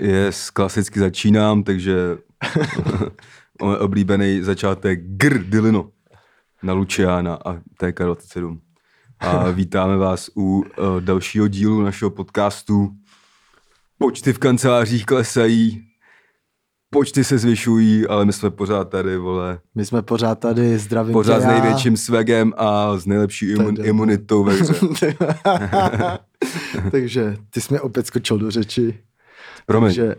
Yes, klasicky začínám, takže máme oblíbený začátek Gr Dilino na Luciana a TK27. A vítáme vás u uh, dalšího dílu našeho podcastu. Počty v kancelářích klesají, počty se zvyšují, ale my jsme pořád tady, vole. My jsme pořád tady, zdravím Pořád s největším swagem a s nejlepší imun, imunitou ve. Takže ty jsi mě opět skočil do řeči. Promiň. Takže,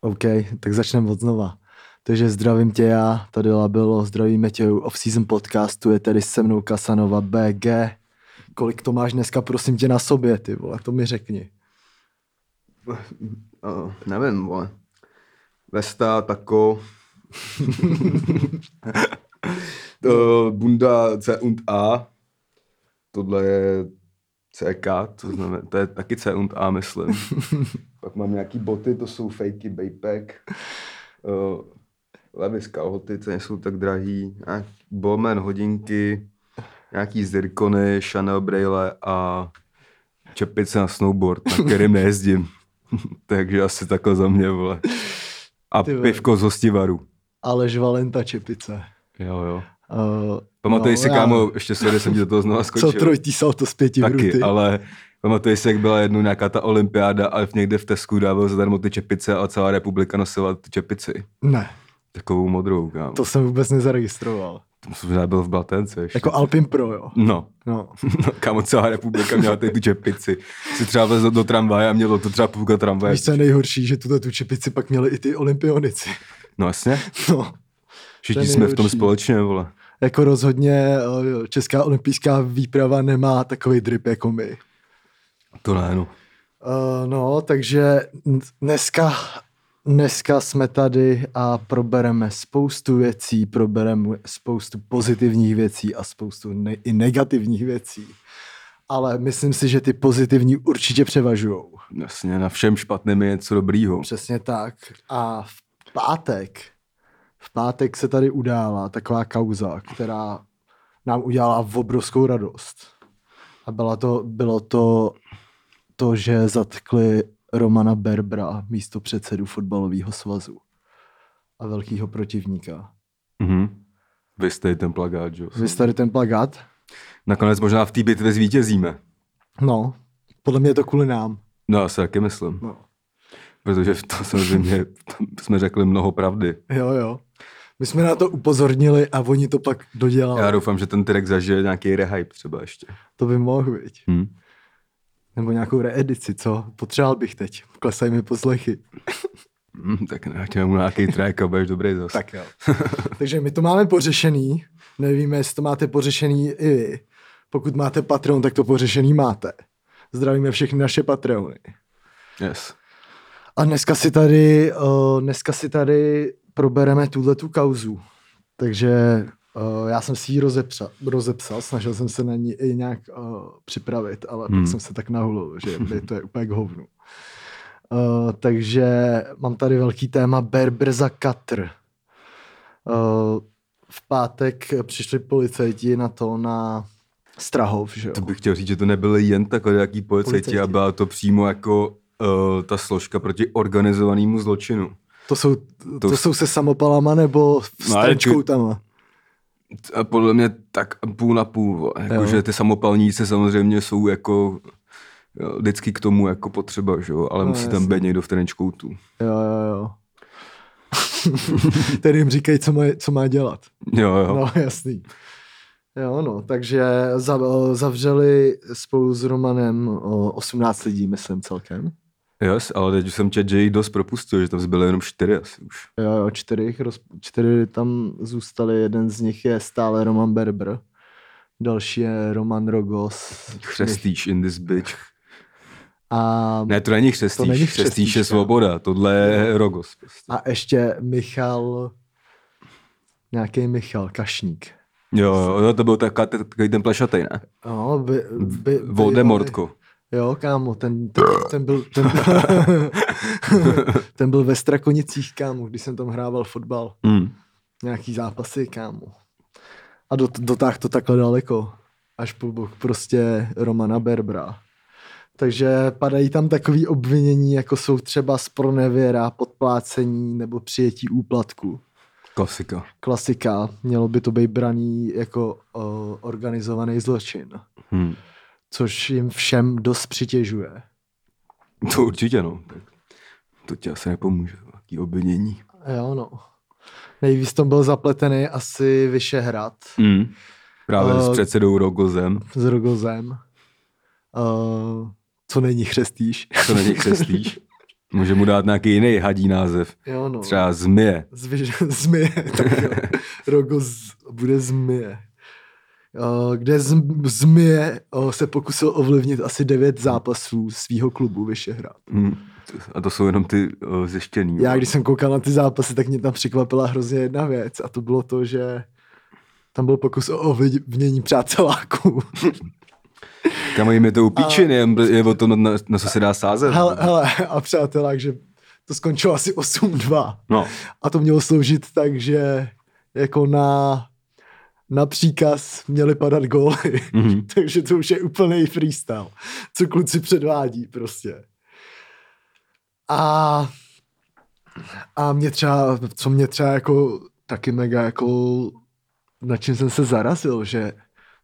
OK, tak začneme od znova. Takže zdravím tě já, tady Labilo, zdravíme tě u off-season podcastu, je tady se mnou Kasanova BG. Kolik to máš dneska, prosím tě, na sobě, ty vole, to mi řekni. Uh, nevím, vole. Vesta, tako. to bunda C und A. Tohle je CK, to znamená, to je taky C und A, myslím. Pak mám nějaký boty, to jsou fakey, Baypack. Uh, Levis kalhoty, ty nejsou tak drahý. Nějaký Bowman hodinky, nějaký zirkony, Chanel braille a čepice na snowboard, na kterým nejezdím. Takže asi takhle za mě, vole. A Ty pivko z hostivaru. Aleš Valenta Čepice. Jo, jo. Uh, Pamatuji si, já- kámo, ještě sorry, jsem ti do toho znova skočil. Co trojtý salto z pěti Taky, vruty. ale pamatuji si, jak byla jednou nějaká ta olympiáda a v někde v Tesku dával zadarmo ty čepice a celá republika nosila ty čepici. Ne, Takovou modrou, kámo. to jsem vůbec nezaregistroval. To jsem byl v Blatence ještě. Jako Alpin Pro, jo. No, No. no, kámo, celá republika měla tady tu čepici. Si třeba vezl do tramvaje a mělo to třeba půlka tramvaje. Víš, co je nejhorší, že tuto tu čepici pak měli i ty olympionici. No jasně, No, všichni jsme v tom společně, vole. jako rozhodně eh, Česká olympijská výprava nemá takový drip jako my. To ne, no. Uh, no, takže dneska, dneska jsme tady a probereme spoustu věcí, probereme spoustu pozitivních věcí a spoustu ne- i negativních věcí. Ale myslím si, že ty pozitivní určitě převažujou. Jasně, na všem špatném je něco dobrýho. Přesně tak. A v pátek, v pátek se tady udála taková kauza, která nám udělala obrovskou radost. A byla to, bylo to to, že zatkli Romana Berbra, místo předsedu fotbalového svazu a velkého protivníka. Mhm. Vy jste ten plagát, jo. Vy jste ten plagát? Nakonec možná v té bitvě zvítězíme. No, podle mě je to kvůli nám. No, já si taky myslím. No. Protože v to samozřejmě jsme řekli mnoho pravdy. Jo, jo. My jsme na to upozornili a oni to pak dodělali. Já doufám, že ten Tyrek zažije nějaký rehype třeba ještě. To by mohl být. Hm? Nebo nějakou reedici, co? Potřeboval bych teď. Klesají mi poslechy. Hm, tak nechtěme mu nějaký track a budeš dobrý zase. Tak jo. Takže my to máme pořešený. Nevíme, jestli to máte pořešený i vy. Pokud máte Patreon, tak to pořešený máte. Zdravíme všechny naše Patreony. Yes. A dneska si tady, uh, dneska si tady probereme tuhle tu kauzu. Takže uh, já jsem si ji rozepsal, rozepsal, snažil jsem se na ní i nějak uh, připravit, ale hmm. Pak jsem se tak nahulil, že by to je úplně k hovnu. Uh, takže mám tady velký téma Berber za Katr. Uh, v pátek přišli policajti na to na Strahov, že jo? To bych chtěl říct, že to nebyly jen takhle nějaký policajti, Policajti. a byla to přímo jako uh, ta složka proti organizovanému zločinu. To jsou, to, To- jsou se samopalama nebo s No, no, ale trenčkou ty- tam. A podle mě tak půl na půl. vole. Jo. Jako, že ty samopalníci samozřejmě jsou jako jo, vždycky k tomu jako potřeba, že jo? ale No, musí tam jasně. být někdo v trenčkoutu. Jo, jo, jo. Tady jim říkají, co má, co má dělat. Jo, jo. No, jasný. Jo, no, takže zav, zavřeli spolu s Romanem o, 18 lidí, myslím celkem. Yes, ale teď už jsem čet, že jich dost propustil, že tam zbyly jenom čtyři asi už. Jo, jo, čtyři, roz, čtyři tam zůstali, jeden z nich je stále Roman Berber, další je Roman Rogos. Chřestíš in this bitch. A, Ne, to není chřestíš, To není chřestíš, chřestíš, je svoboda, tohle je Rogos. Prostě. a ještě Michal, nějaký Michal Kašník. Jo, jo, to byl takový, ten plešatej, ne? No, by, by, Voldemortko. Jo, kámo, ten, ten, ten, byl, ten, ten byl ve Strakonicích, kámo, když jsem tam hrával fotbal. Mm. Nějaký zápasy, kámo. A do, dotáh to takhle daleko. Až po bok prostě Romana Berbra. Takže padají tam takový obvinění, jako jsou třeba z pronevěra, podplácení nebo přijetí úplatku. Klasika. Klasika. Mělo by to být braný jako uh, organizovaný zločin. Hmm. Což jim všem dost přitěžuje. To určitě, no. Tak to ti asi nepomůže, taký obvinění. Jo, no. Nejvíc tom byl zapletený asi Vyšehrad Hmm. Právě Eh, s předsedou Rogozem, s Rogozem. Uh, co není chřestíš. to není křestíš. Může mu dát nějaký jiný hadí název. Jo, no. Třeba zmije. Zvyš- zmije. Tak jo. Rogoz bude zmije. Uh, kde zmije uh, se pokusil ovlivnit asi devět zápasů svého klubu Vyšehrad. Hmm. A to jsou jenom ty uh, zjištěný. Já když jsem koukal na ty zápasy, tak mě tam překvapila hrozně jedna věc a to bylo to, že tam byl pokus o ovlivnění přáteláků. Kam jim je to upíčený, je, je o tom, na, na, na co se dá sázet. hele, hele, a přátelák, že to skončilo asi 8-2. No, A to mělo sloužit tak, že jako na, na příkaz měly padat góly. Mhm. Takže to už je úplný freestyle, co kluci předvádí prostě. A, a mě třeba, co mě třeba jako taky mega jako, na čím jsem se zarazil, že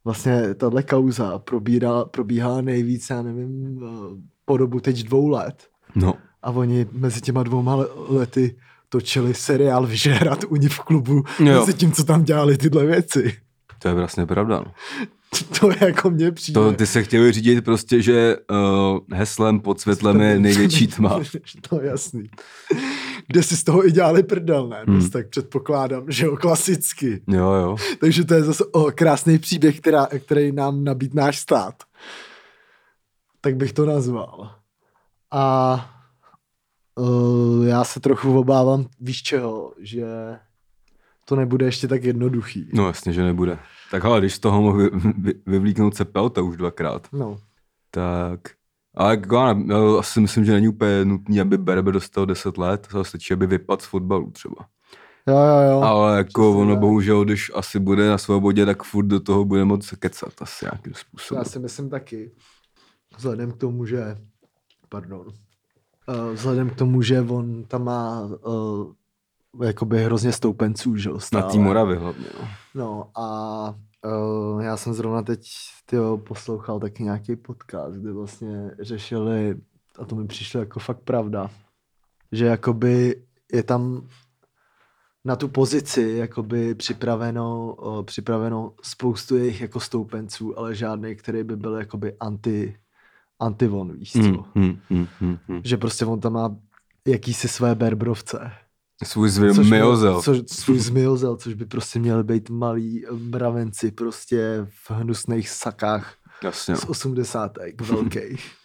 vlastně tahle kauza probírá, probíhá nejvíc, já nevím, eh, po dobu teď dvou let. no. A oni mezi těma dvouma le- lety točili seriál Vyžehrad u nich v klubu, Jo. mezi tím, co tam dělali tyhle věci. To je vlastně pravda. No. To je jako mě přijde. To ty se chtěli řídit prostě, že uh, heslem pod světlem je největší tma. to je jasný. Kde si z toho i dělali prdel, ne? Hmm. Tak předpokládám, že jo, klasicky. Jo, jo. Takže to je zase o, krásný příběh, která, který nám nabít náš stát. Tak bych to nazval. A uh, já se trochu obávám, víš čeho, že to nebude ještě tak jednoduchý. No jasně, že nebude. Tak ale když z toho mohl vy, vy, vyvlíknout Cepelta už dvakrát, No. tak... Ale jako já, já asi myslím, že není úplně nutný, aby Berbe dostal 10 let, to stačí, aby vypadl z fotbalu třeba. Jo, jo, jo. Ale jako přesně ono bohužel, když asi bude na svobodě, tak furt do toho bude moc kecat asi nějakým Já způsobem. si myslím taky. Vzhledem k tomu, že... Pardon. Uh, vzhledem k tomu, že on tam má uh, jakoby hrozně stoupenců, že jo, Na té Moravě hlavně. No. No a uh, já jsem zrovna teď tyjo, poslouchal taky nějaký podcast, kde vlastně řešili, a to mi přišlo jako fakt pravda, že jakoby je tam na tu pozici jakoby připraveno, uh, připraveno spoustu jejich jako stoupenců, ale žádný, který by byl jakoby anti, anti-von, víš co? Hmm, hmm, hmm, hmm, hmm. Že prostě on tam má jakýsi své berbrovce. Svůj zvy Což by- myozel. Což, svůj zmiozel, což by prostě měli být malí mravenci prostě v hnusných sakách Jasně. z 80. velkých.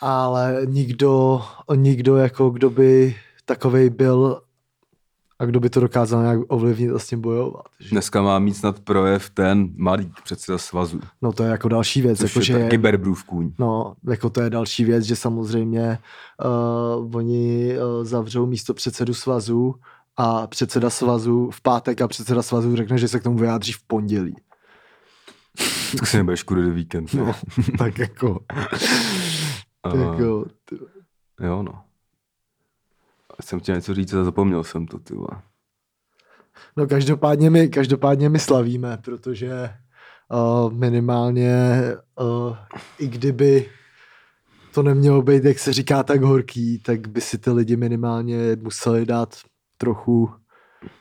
Ale nikdo, nikdo jako kdo by takovej byl a kdo by to dokázal nějak ovlivnit a s tím bojovat. Že? Dneska má mít snad projev ten Malík, předseda svazu. No to je jako další věc. Což Jako, je že taky Berbrův kůň. No, jako to je další věc, že samozřejmě uh, oni uh, zavřou místo předsedu svazu a předseda svazu v pátek a předseda svazu řekne, že se k tomu vyjádří v pondělí. Tak si nebudeš kudy víkend. No, No. tak jako, tak jako, ty, Jo, no. Jsem chtěl něco říct a zapomněl jsem to, ty vole. no každopádně my, každopádně my slavíme, protože uh, minimálně uh, i kdyby to nemělo být, jak se říká, tak horký, tak by si ty lidi minimálně museli dát trochu,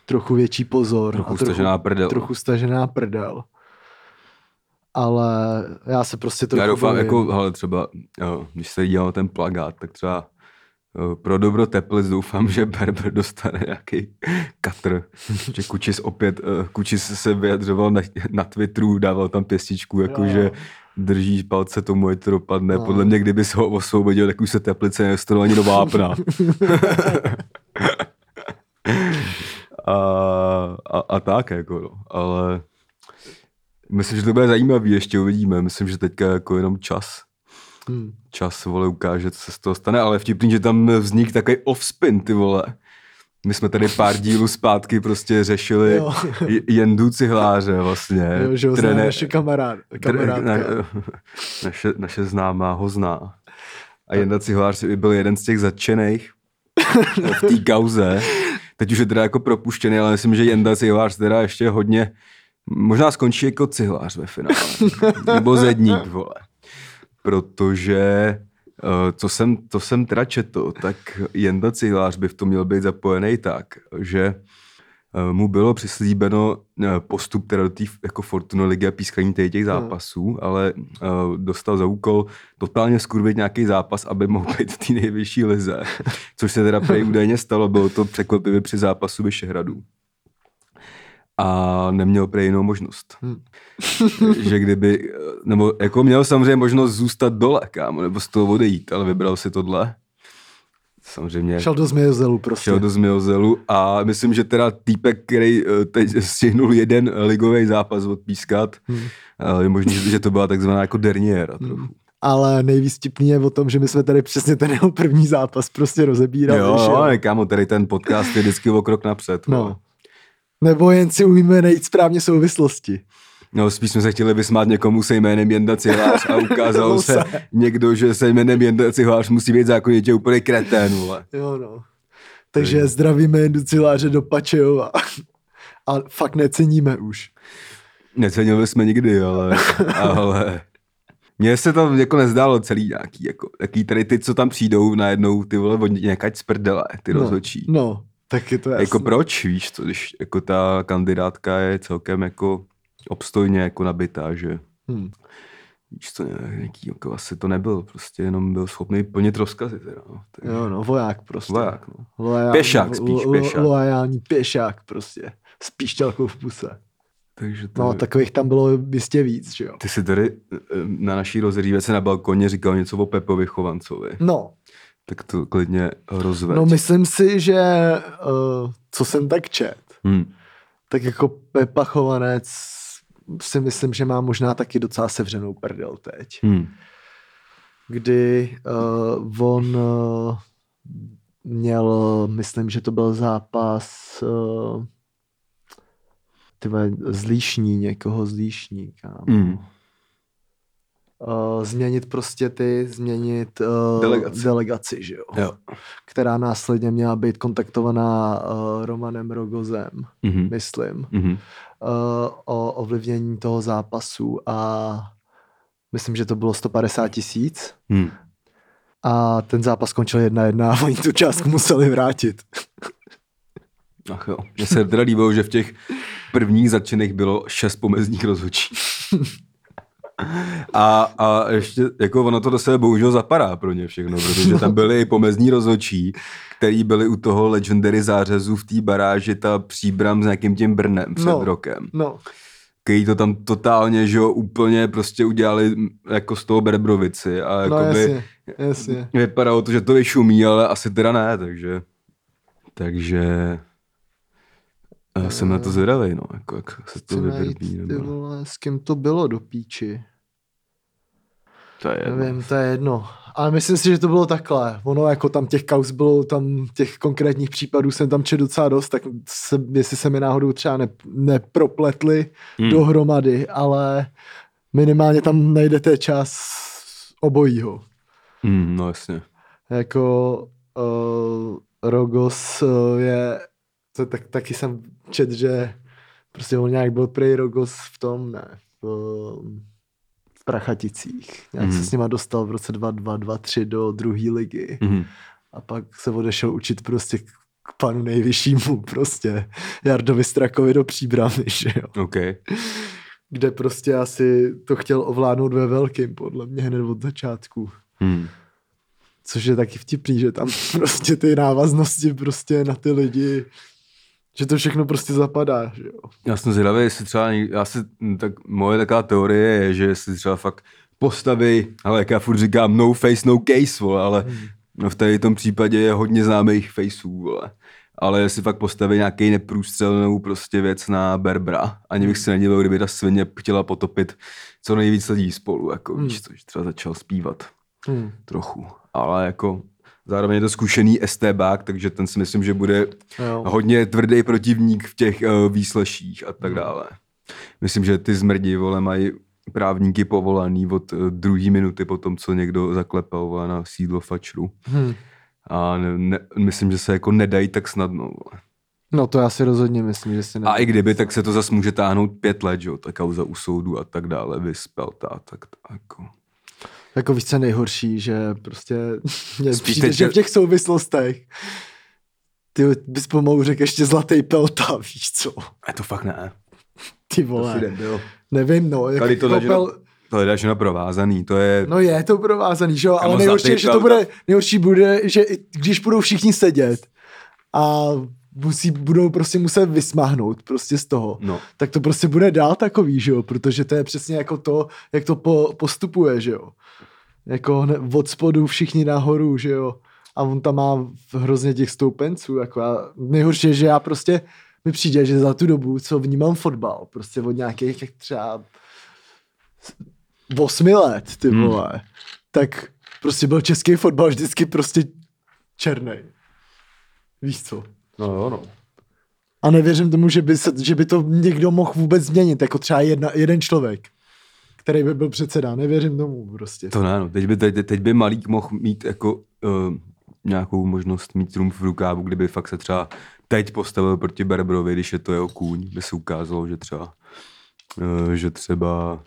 trochu větší pozor. Trochu a stažená prdel. Trochu stažená prdel. Ale já se prostě trochu Já doufám, bojím. jako, hele, třeba, jo, když se dělal ten plagát, tak třeba pro dobro Teplic doufám, že Berber dostane nějaký katr. že Kučis opět, eh, Kučis se vyjadřoval na, na Twitteru, dával tam pěstičku, jako Jo. že držíš palce tomu, ať to dopadne. No. Podle mě, kdyby se ho osvobodil, tak už se Teplice nedostalo ani do vápna. a, a, a, tak, jako, no. ale myslím, že to bude zajímavý, ještě uvidíme. Myslím, že teďka jako jenom čas. Hmm. Čas, vole, ukáže, co se z toho stane, ale vtipný, že tam vznik takový offspin, ty vole. my jsme tady pár dílů zpátky prostě řešili Jo. Jendu Cihláře vlastně. Jo, že ho zná Trené- naše kamarád, kamarádka. na, naše, naše známá ho zná. A Jenda Cihlář byl jeden z těch zatčených v té kauze. Teď už je teda jako propuštěný, ale myslím, že Jenda Cihlář teda ještě hodně, možná skončí jako Cihlář ve finále. Nebo Zedník, vole. Protože eh, co jsem, to jsem teda četl, tak Jenda Cihlář by v tom měl být zapojený tak, že eh, mu bylo přislíbeno eh, postup teda do té jako Fortuna ligy a pískání těch, těch zápasů, ale uh, dostal za úkol totálně skurvit nějaký zápas, aby mohl být v té nejvyšší lize. Což se teda prej údajně stalo, bylo to překvapivě při zápasu Vyšehradu. A neměl prej jinou možnost. Hm. že kdyby, nebo jako měl samozřejmě možnost zůstat dole, kámo, nebo z toho odejít, ale vybral si tohle. Samozřejmě Šel do Zmijozelu prostě. šel do Zmiozelu a myslím, že teda týpek, který eh, teď stihnul jeden ligový zápas odpískat, Hmm. eh, je možný, že to byla takzvaná jako derniéra trochu. Ale nejvíc je o tom, že my jsme tady přesně ten jeho první zápas prostě rozebírali. Jo, jo, ale kámo, tady ten podcast je vždycky o krok napřed. vole. No. Nebo jen si umíme najít správně souvislosti. No, spíš jsme se chtěli vysmát někomu se jménem Jenda Cihlář a ukázalo se Se. někdo, že se jménem Jenda Cihlář musí být zákonitě úplně kretén, vole. Jo, no. Takže zdravíme Induciláře do Pačejova. A fakt neceníme už. Necenili jsme nikdy, ale, ale mně se to jako nezdálo celý nějaký, jako, jaký tady ty, co tam přijdou najednou, ty vole, od nějakať z prdele, ty No, rozhodčí. no, tak je to jasný. Jako proč, víš co, když jako ta kandidátka je celkem jako obstojně jako nabitá, že Hm. víš co, nějaký, jako asi to nebyl, prostě jenom byl schopný plnit rozkazy teda, no. Tak, Jo, no, voják prostě. Voják, no. Loajální, Pěšák spíš, pěšák. Loajální pěšák prostě. S píšťalkou v puse. Takže to, No, takových tam bylo jistě víc, že jo. Ty si tady eh, na naší rozřívece na balkoně říkal něco o Pepovi Chovancovi. No, Tak to klidně rozveď. no myslím si, že uh, co jsem tak čet, Hmm. tak jako Pepa Chovanec si myslím, že má možná taky docela sevřenou prdel teď. Hmm. Kdy uh, on uh, měl, myslím, že to byl zápas uh, ty vole, z Líšní, někoho z Líšní, kámo. Hmm. Uh, změnit prostě ty, změnit uh, Delegaci. delegaci, že jo? Jo. Která následně měla být kontaktovaná uh, Romanem Rogozem, Mhm. myslím, Mhm. uh, o ovlivnění toho zápasu a myslím, že to bylo 150 tisíc Hmm. a ten zápas skončil jedna jedna a oni tu částku museli vrátit. Ach jo. Mně se teda líbilo, že v těch prvních zatčených bylo šest pomezních rozhodčí. A, a ještě, jako ono to do sebe bohužel zapadá pro ně všechno, protože tam byli i pomezní rozhodčí, který byli u toho legendary zářezu v té baráži ta příbram s nějakým tím Brnem před No. rokem. No, Který to tam totálně, že jo, úplně prostě udělali jako z toho Berbrovici a no jakoby jasně, jasně. vypadalo to, že to vyšumí, ale asi teda ne, takže takže já jsem na to zvědavý, no, jako jak se to vyvrbí. ty Nebo... vole, s kým to bylo do píči. To je jedno. Nevím, to je jedno. Ale myslím si, že to bylo takhle. Ono jako tam těch kaus bylo, tam těch konkrétních případů jsem tam četl docela dost, tak se, jestli se mi náhodou třeba ne, nepropletli Hmm. hmm. dohromady, ale minimálně tam najdete čas obojího. Mm, no jasně. Jako uh, Rogos uh, je, to tak, taky jsem čet, že prostě on nějak byl prej Rogos v tom, ne, v, v Prachaticích. Nějak Mhm. se s nima dostal v roce 2023 do druhé ligy Mm. a pak se odešel učit prostě k k panu nejvyššímu prostě Jardovi Strakovi do příbramy, že jo. OK. Kde prostě asi to chtěl ovládnout ve velkým, podle mě hned od začátku. Mm. Což je taky vtipný, že tam prostě ty návaznosti prostě na ty lidi, že to všechno prostě zapadá, že jo. Já jsem zvědavý, jestli třeba, já si, tak moje taková teorie je, že jestli třeba fakt postaví, ale jak já furt říkám, no face, no case, vole, ale Hmm. no v tady tom případě je hodně známých faceů, vole. Ale jestli fakt postaví nějaký neprůstřelnou prostě věc na Berbra, ani bych si nedivil, kdyby ta svině chtěla potopit co nejvíc lidí spolu, jako Hmm. víš, což třeba začal zpívat Hmm. trochu. Ale jako Zároveň je to zkušený STBák, takže ten si myslím, že bude Jo. hodně tvrdý protivník v těch uh, výsleších a tak dále. Myslím, že ty zmrdi, vole, mají právníky povolaný od uh, druhé minuty po tom, co někdo zaklepal vole, na sídlo fačru. Hm. A ne, ne, myslím, že se jako nedají tak snadno. Vole. No to já si rozhodně myslím, že si ne. A i kdyby, tak se to zase může táhnout pět let, že jo, ta kauza u soudu a tak dále, vyspelta a tak, tak jako. Jako víš, co je nejhorší, že prostě mě Spíš přijde, teď, že v těch souvislostech ty bys pomalu řekl ještě zlatý pelta, víš co? A to fakt ne. Ty To vole, si debil. nevím no. Jak Tady že kopel- to je daženo provázaný, to je... No je to provázaný, že jo, ale nejhorší že to bude, nejhorší bude, že i když budou všichni sedět a musí, budou prostě muset vysmáhnout prostě z toho, No. tak to prostě bude dál takový, že jo, protože to je přesně jako to, jak to po, postupuje, že jo. Jako od spodu všichni nahoru, že jo. A on tam má hrozně těch stoupenců, jako a nejhorší je, že já prostě mi přijde, že za tu dobu, co vnímám fotbal, prostě od nějakých jak třeba osmi let, ty Hmm. vole, tak prostě byl český fotbal vždycky prostě černý. Víš co? No jo, no. A nevěřím tomu, že by, se, že by to někdo mohl vůbec změnit, jako třeba jedna, jeden člověk, který by byl předseda. Nevěřím tomu prostě. To ne, no. Teď by, teď, teď by Malík mohl mít jako uh, nějakou možnost mít trumf v rukávu, kdyby fakt se třeba teď postavil proti Berbrovi, když je to jeho kůň, by se ukázalo, že třeba, uh, že třeba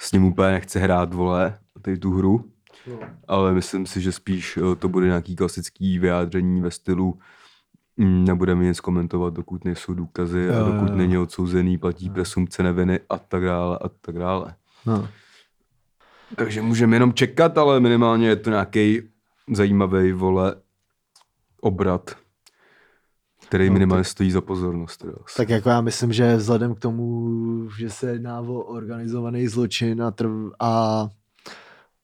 s ním úplně nechce hrát, vole, tady tu hru, No. ale myslím si, že spíš uh, to bude nějaký klasický vyjádření ve stylu nebudeme nic komentovat, dokud nejsou důkazy a Jo, jo, dokud jo. není odsouzený, platí presumpce neviny a tak dále a tak dále. No. Takže můžeme jenom čekat, ale minimálně je to nějaký zajímavý vole obrat, který No, minimálně stojí za pozornost. Teda. Tak jako já myslím, že vzhledem k tomu, že se jedná o organizovaný zločin a, trv, a,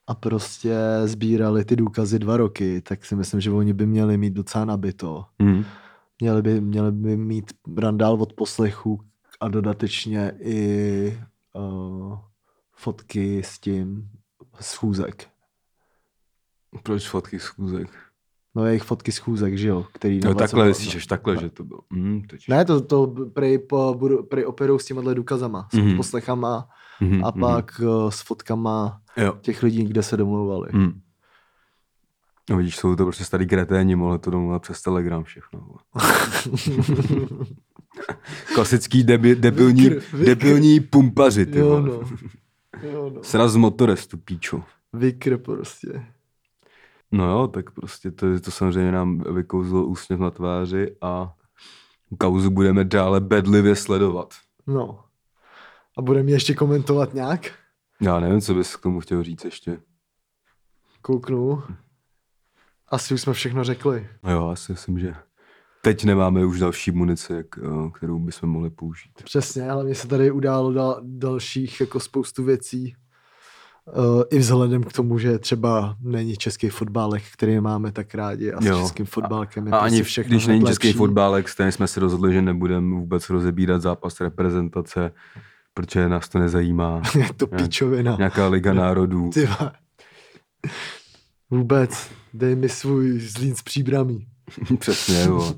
a prostě sbírali ty důkazy dva roky, tak si myslím, že oni by měli mít docela nabito. Hmm. Měli by, měli by mít randál od poslechu a dodatečně i uh, fotky s tím schůzek. Proč fotky schůzek? No jejich fotky schůzek, že jo? Který No takhle, myslíš, až takhle, že to bylo. Hmm, teď. Ne, to, to prej, po, budu, prej operou s těma důkazama, s Mhm. mm-hmm. poslechama Mhm, a mhm. pak uh, s fotkama Jo. těch lidí, kde se domlouvali. Hmm. No vidíš, jsou to prostě starý kreténi, mohli to domluvat přes Telegram všechno. Klasický debi, debilní, Vykr- vykr- debilní pumpaři, ty jo, no. jo, no. Sraz z motorestu, píčo. Vykr prostě. No jo, tak prostě to, to samozřejmě nám vykouzlo úsměv na tváři a kauzu budeme dále bedlivě sledovat. No. A bude mi ještě komentovat nějak? Já nevím, co bys k tomu chtěl říct ještě. Kouknu. Asi už jsme všechno řekli. No jo, asi myslím, že teď nemáme už další munici, jak, eh, kterou bychom mohli použít. Přesně, ale mně se tady událo dal, dalších jako spoustu věcí. Uh, I vzhledem k tomu, že třeba není český fotbálek, který máme tak rádi a s Jo. českým fotbálkem je A prostě ani všechno když není hned český lepší. fotbálek, stejně jsme si rozhodli, že nebudeme vůbec rozebírat zápas reprezentace, protože nás to nezajímá. je to píčovina. Nějaká liga národů. Ty vole. Vůbec. Dej mi svůj zlín z příbramí. Přesně, jo.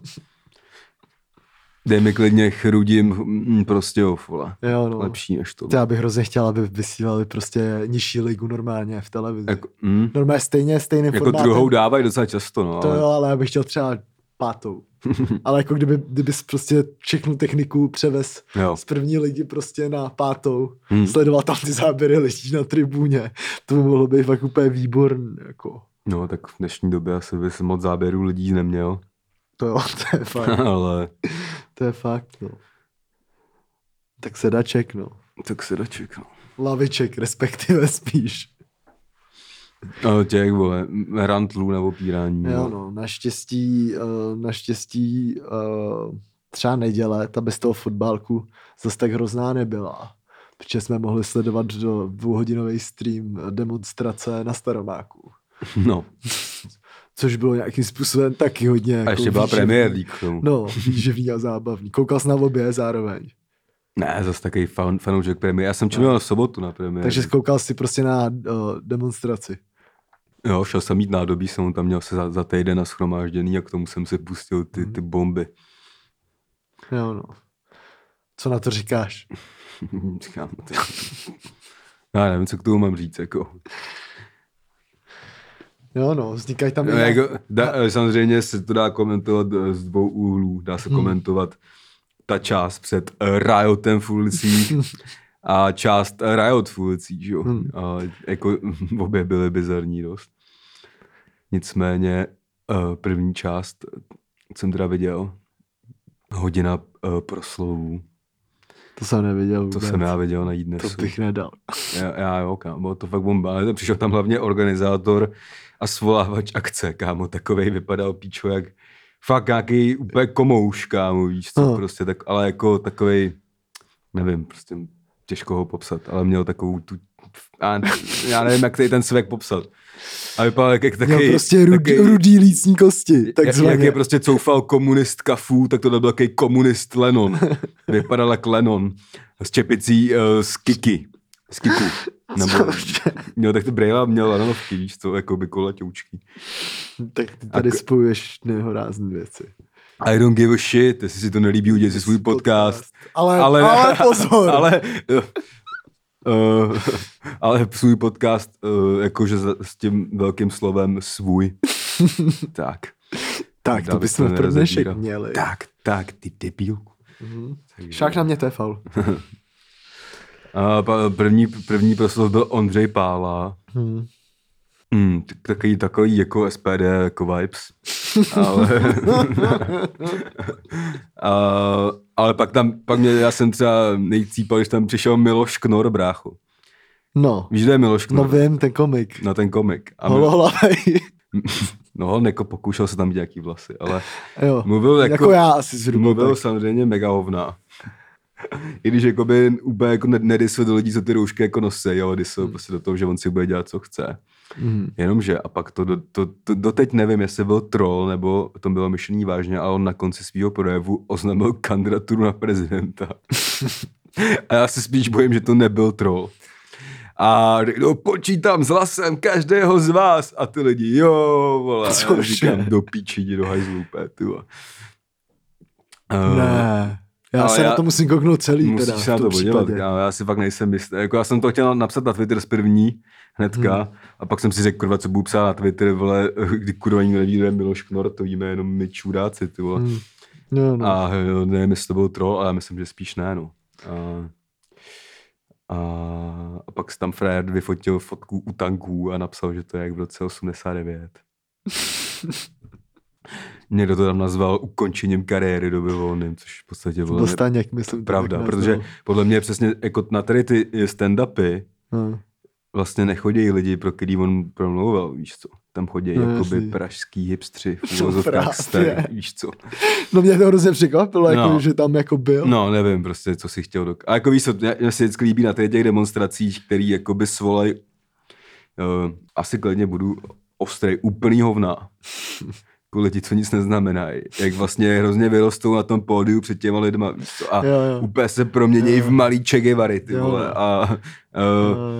Dej mi klidně chrudim mm, prostě jo, vole. Jo, no. Lepší než to. To já bych hrozně chtěl, aby vysílali prostě nižší ligu normálně v televizi. Jako, mm, Normálně stejně, stejným jako formátem. druhou dávají docela často, no. To ale... jo, ale já bych chtěl třeba pátou. ale jako kdyby, kdyby prostě všechnu techniku převez Jo. z první ligy prostě na pátou, Hmm. sledoval tam ty záběry lidí na tribuně, to by mohlo být fakt úplně výborný, jako. No, tak v dnešní době asi bys moc záběrů lidí neměl, To jo, to je fakt, ale to je fakt, no. Tak sedaček, no. tak se doček, no. Laviček, respektive spíš. No, těch, vole, rantlů nebo pírání. Jo, no, naštěstí, uh, naštěstí uh, třeba neděle, ta bez toho fotbálku zase tak hrozná nebyla. Protože jsme mohli sledovat do dvouhodinový stream demonstrace na Staromáku. no. Což bylo nějakým způsobem taky hodně A jako ještě byla League k tomu. No, výživný a zábavný. Koukal jsi na obě zároveň. Ne, zase takový fan, fanoušek Premier. Já jsem čuměl v sobotu na Premier. Takže koukal jsi prostě na uh, demonstraci. Jo, šel jsem mít nádobí, jsem ho tam měl se za, za týden na schromážděný a k tomu jsem si pustil ty, ty bomby. Jo, no. Co na to říkáš? Říkám, ty. Já nevím, co k tomu mám říct, jako. Jo, no, vznikají tam... No, jinak- jako dá, samozřejmě se to dá komentovat eh, z dvou úhlů. Dá se Hmm. komentovat ta část před eh, Riotem v ulicích a část Riot v ulicích, že jo. Hmm. A jako obě byly bizarní dost. Nicméně eh, první část eh, jsem teda viděl hodina eh, proslovů. To jsem neviděl To vůbec. jsem já viděl na jí To bych nedal. Já, já jo, kámo, to fakt bomba. Ale přišel tam hlavně organizátor a svolávač akce, kámo, takovej vypadal píčo jak fakt nějaký úplně komouš, kámo, víš co, Aha. prostě tak, ale jako takovej, nevím, prostě těžko ho popsat, ale měl takovou tu, a, já nevím, jak tady ten svek popsat. A vypadal jak, jak Měl takový, prostě rudý, takový- rudý lícní kosti, jak, jak takzvaně. je prostě coufal komunist kafů, tak to byl takový komunist Lenon. Vypadal jak Lenon s čepicí uh, z Kiki. Z Kiku. Nebo, měl tak ty brejle a měl Lenonovky, víš co, jako by koletoučky. Tak ty tady A spojuješ nehorázné věci. I don't give a shit, jestli si to nelíbí, udělej si svůj podcast. Ale, ale, ale pozor. ale, uh, ale svůj podcast, uh, jakože s tím velkým slovem svůj. tak. tak, to bychom pro dnešek měli. Tak, tak, ty debilku. Mhm. Takže- Šák na mě, to je faul. A pa- první, první proslov byl Ondřej Pála. Hmm. Mm, tak- takový, takový jako SPD, jako vibes. Ale, a, ale pak tam, pak mě, já jsem třeba nejcípal, když tam přišel Miloš Knor, brácho. No, Víš, kde je Miloš no Knor? vím, ten komik. Na ten komik. A Holohlavej. no, jako pokoušel se tam mít nějaký vlasy, ale jo. mluvil jako, jako, já asi zhruba mluvil tak. samozřejmě mega hovna. I když jakoby úplně jako ne- nedisil do lidí, co ty roušky jako nosí, ale disil Hmm. prostě do toho, že on si bude dělat, co chce. Mhm. Jenomže, a pak to, do, to, to doteď nevím, jestli byl troll, nebo to bylo myšlení vážně, ale on na konci svého projevu oznámil kandidaturu na prezidenta. a já se spíš bojím, že to nebyl troll. A no, počítám s hlasem každého z vás. A ty lidi, jo, vole. A já říkám, do píči, do hajzlu. Uh, Ne. Já ale se já- na to musím kouknout celý Musíš teda. se na to podívat, kámo, já si fakt nejsem jistý. Jako já jsem to chtěl napsat na Twitter z první, hnedka, Hmm. a pak jsem si řekl, kurva, co budu psát na Twitter, vole, kdy kurva nikdo neví, kdo je Miloš Knor, to víme jenom my čudáci, ty vole. Hmm. No, no. A jo, nevím, jestli to byl troll, ale já myslím, že spíš ne, no. A, a, a pak tam Fred vyfotil fotku u tanků a napsal, že to je jak v roce 89. Někdo to tam nazval ukončením kariéry doby volným, což v podstatě bylo byl ne- Staněk, myslím. pravda, protože podle mě přesně jako na tady ty stand-upy No. Vlastně nechodí lidi, pro který on promlouval, víš co. Tam chodí No, jakoby jasný. pražský hipstři, v No, právě. starý, víš co. no mě to hrozně překvapilo, jako, No. že tam jako byl. No, nevím prostě, co si chtěl. Dok- a jako víš co, mě, se vždycky líbí na těch demonstracích, který jakoby svolají, uh, asi klidně budu ostrej, úplný hovna. Kvůli ti, co nic neznamenají. Jak vlastně hrozně vyrostou na tom pódiu před těma lidma, co. A Jo, jo. úplně se proměnějí Jo. v malý Che Guevary, ty Jo. vole. A uh, Jo,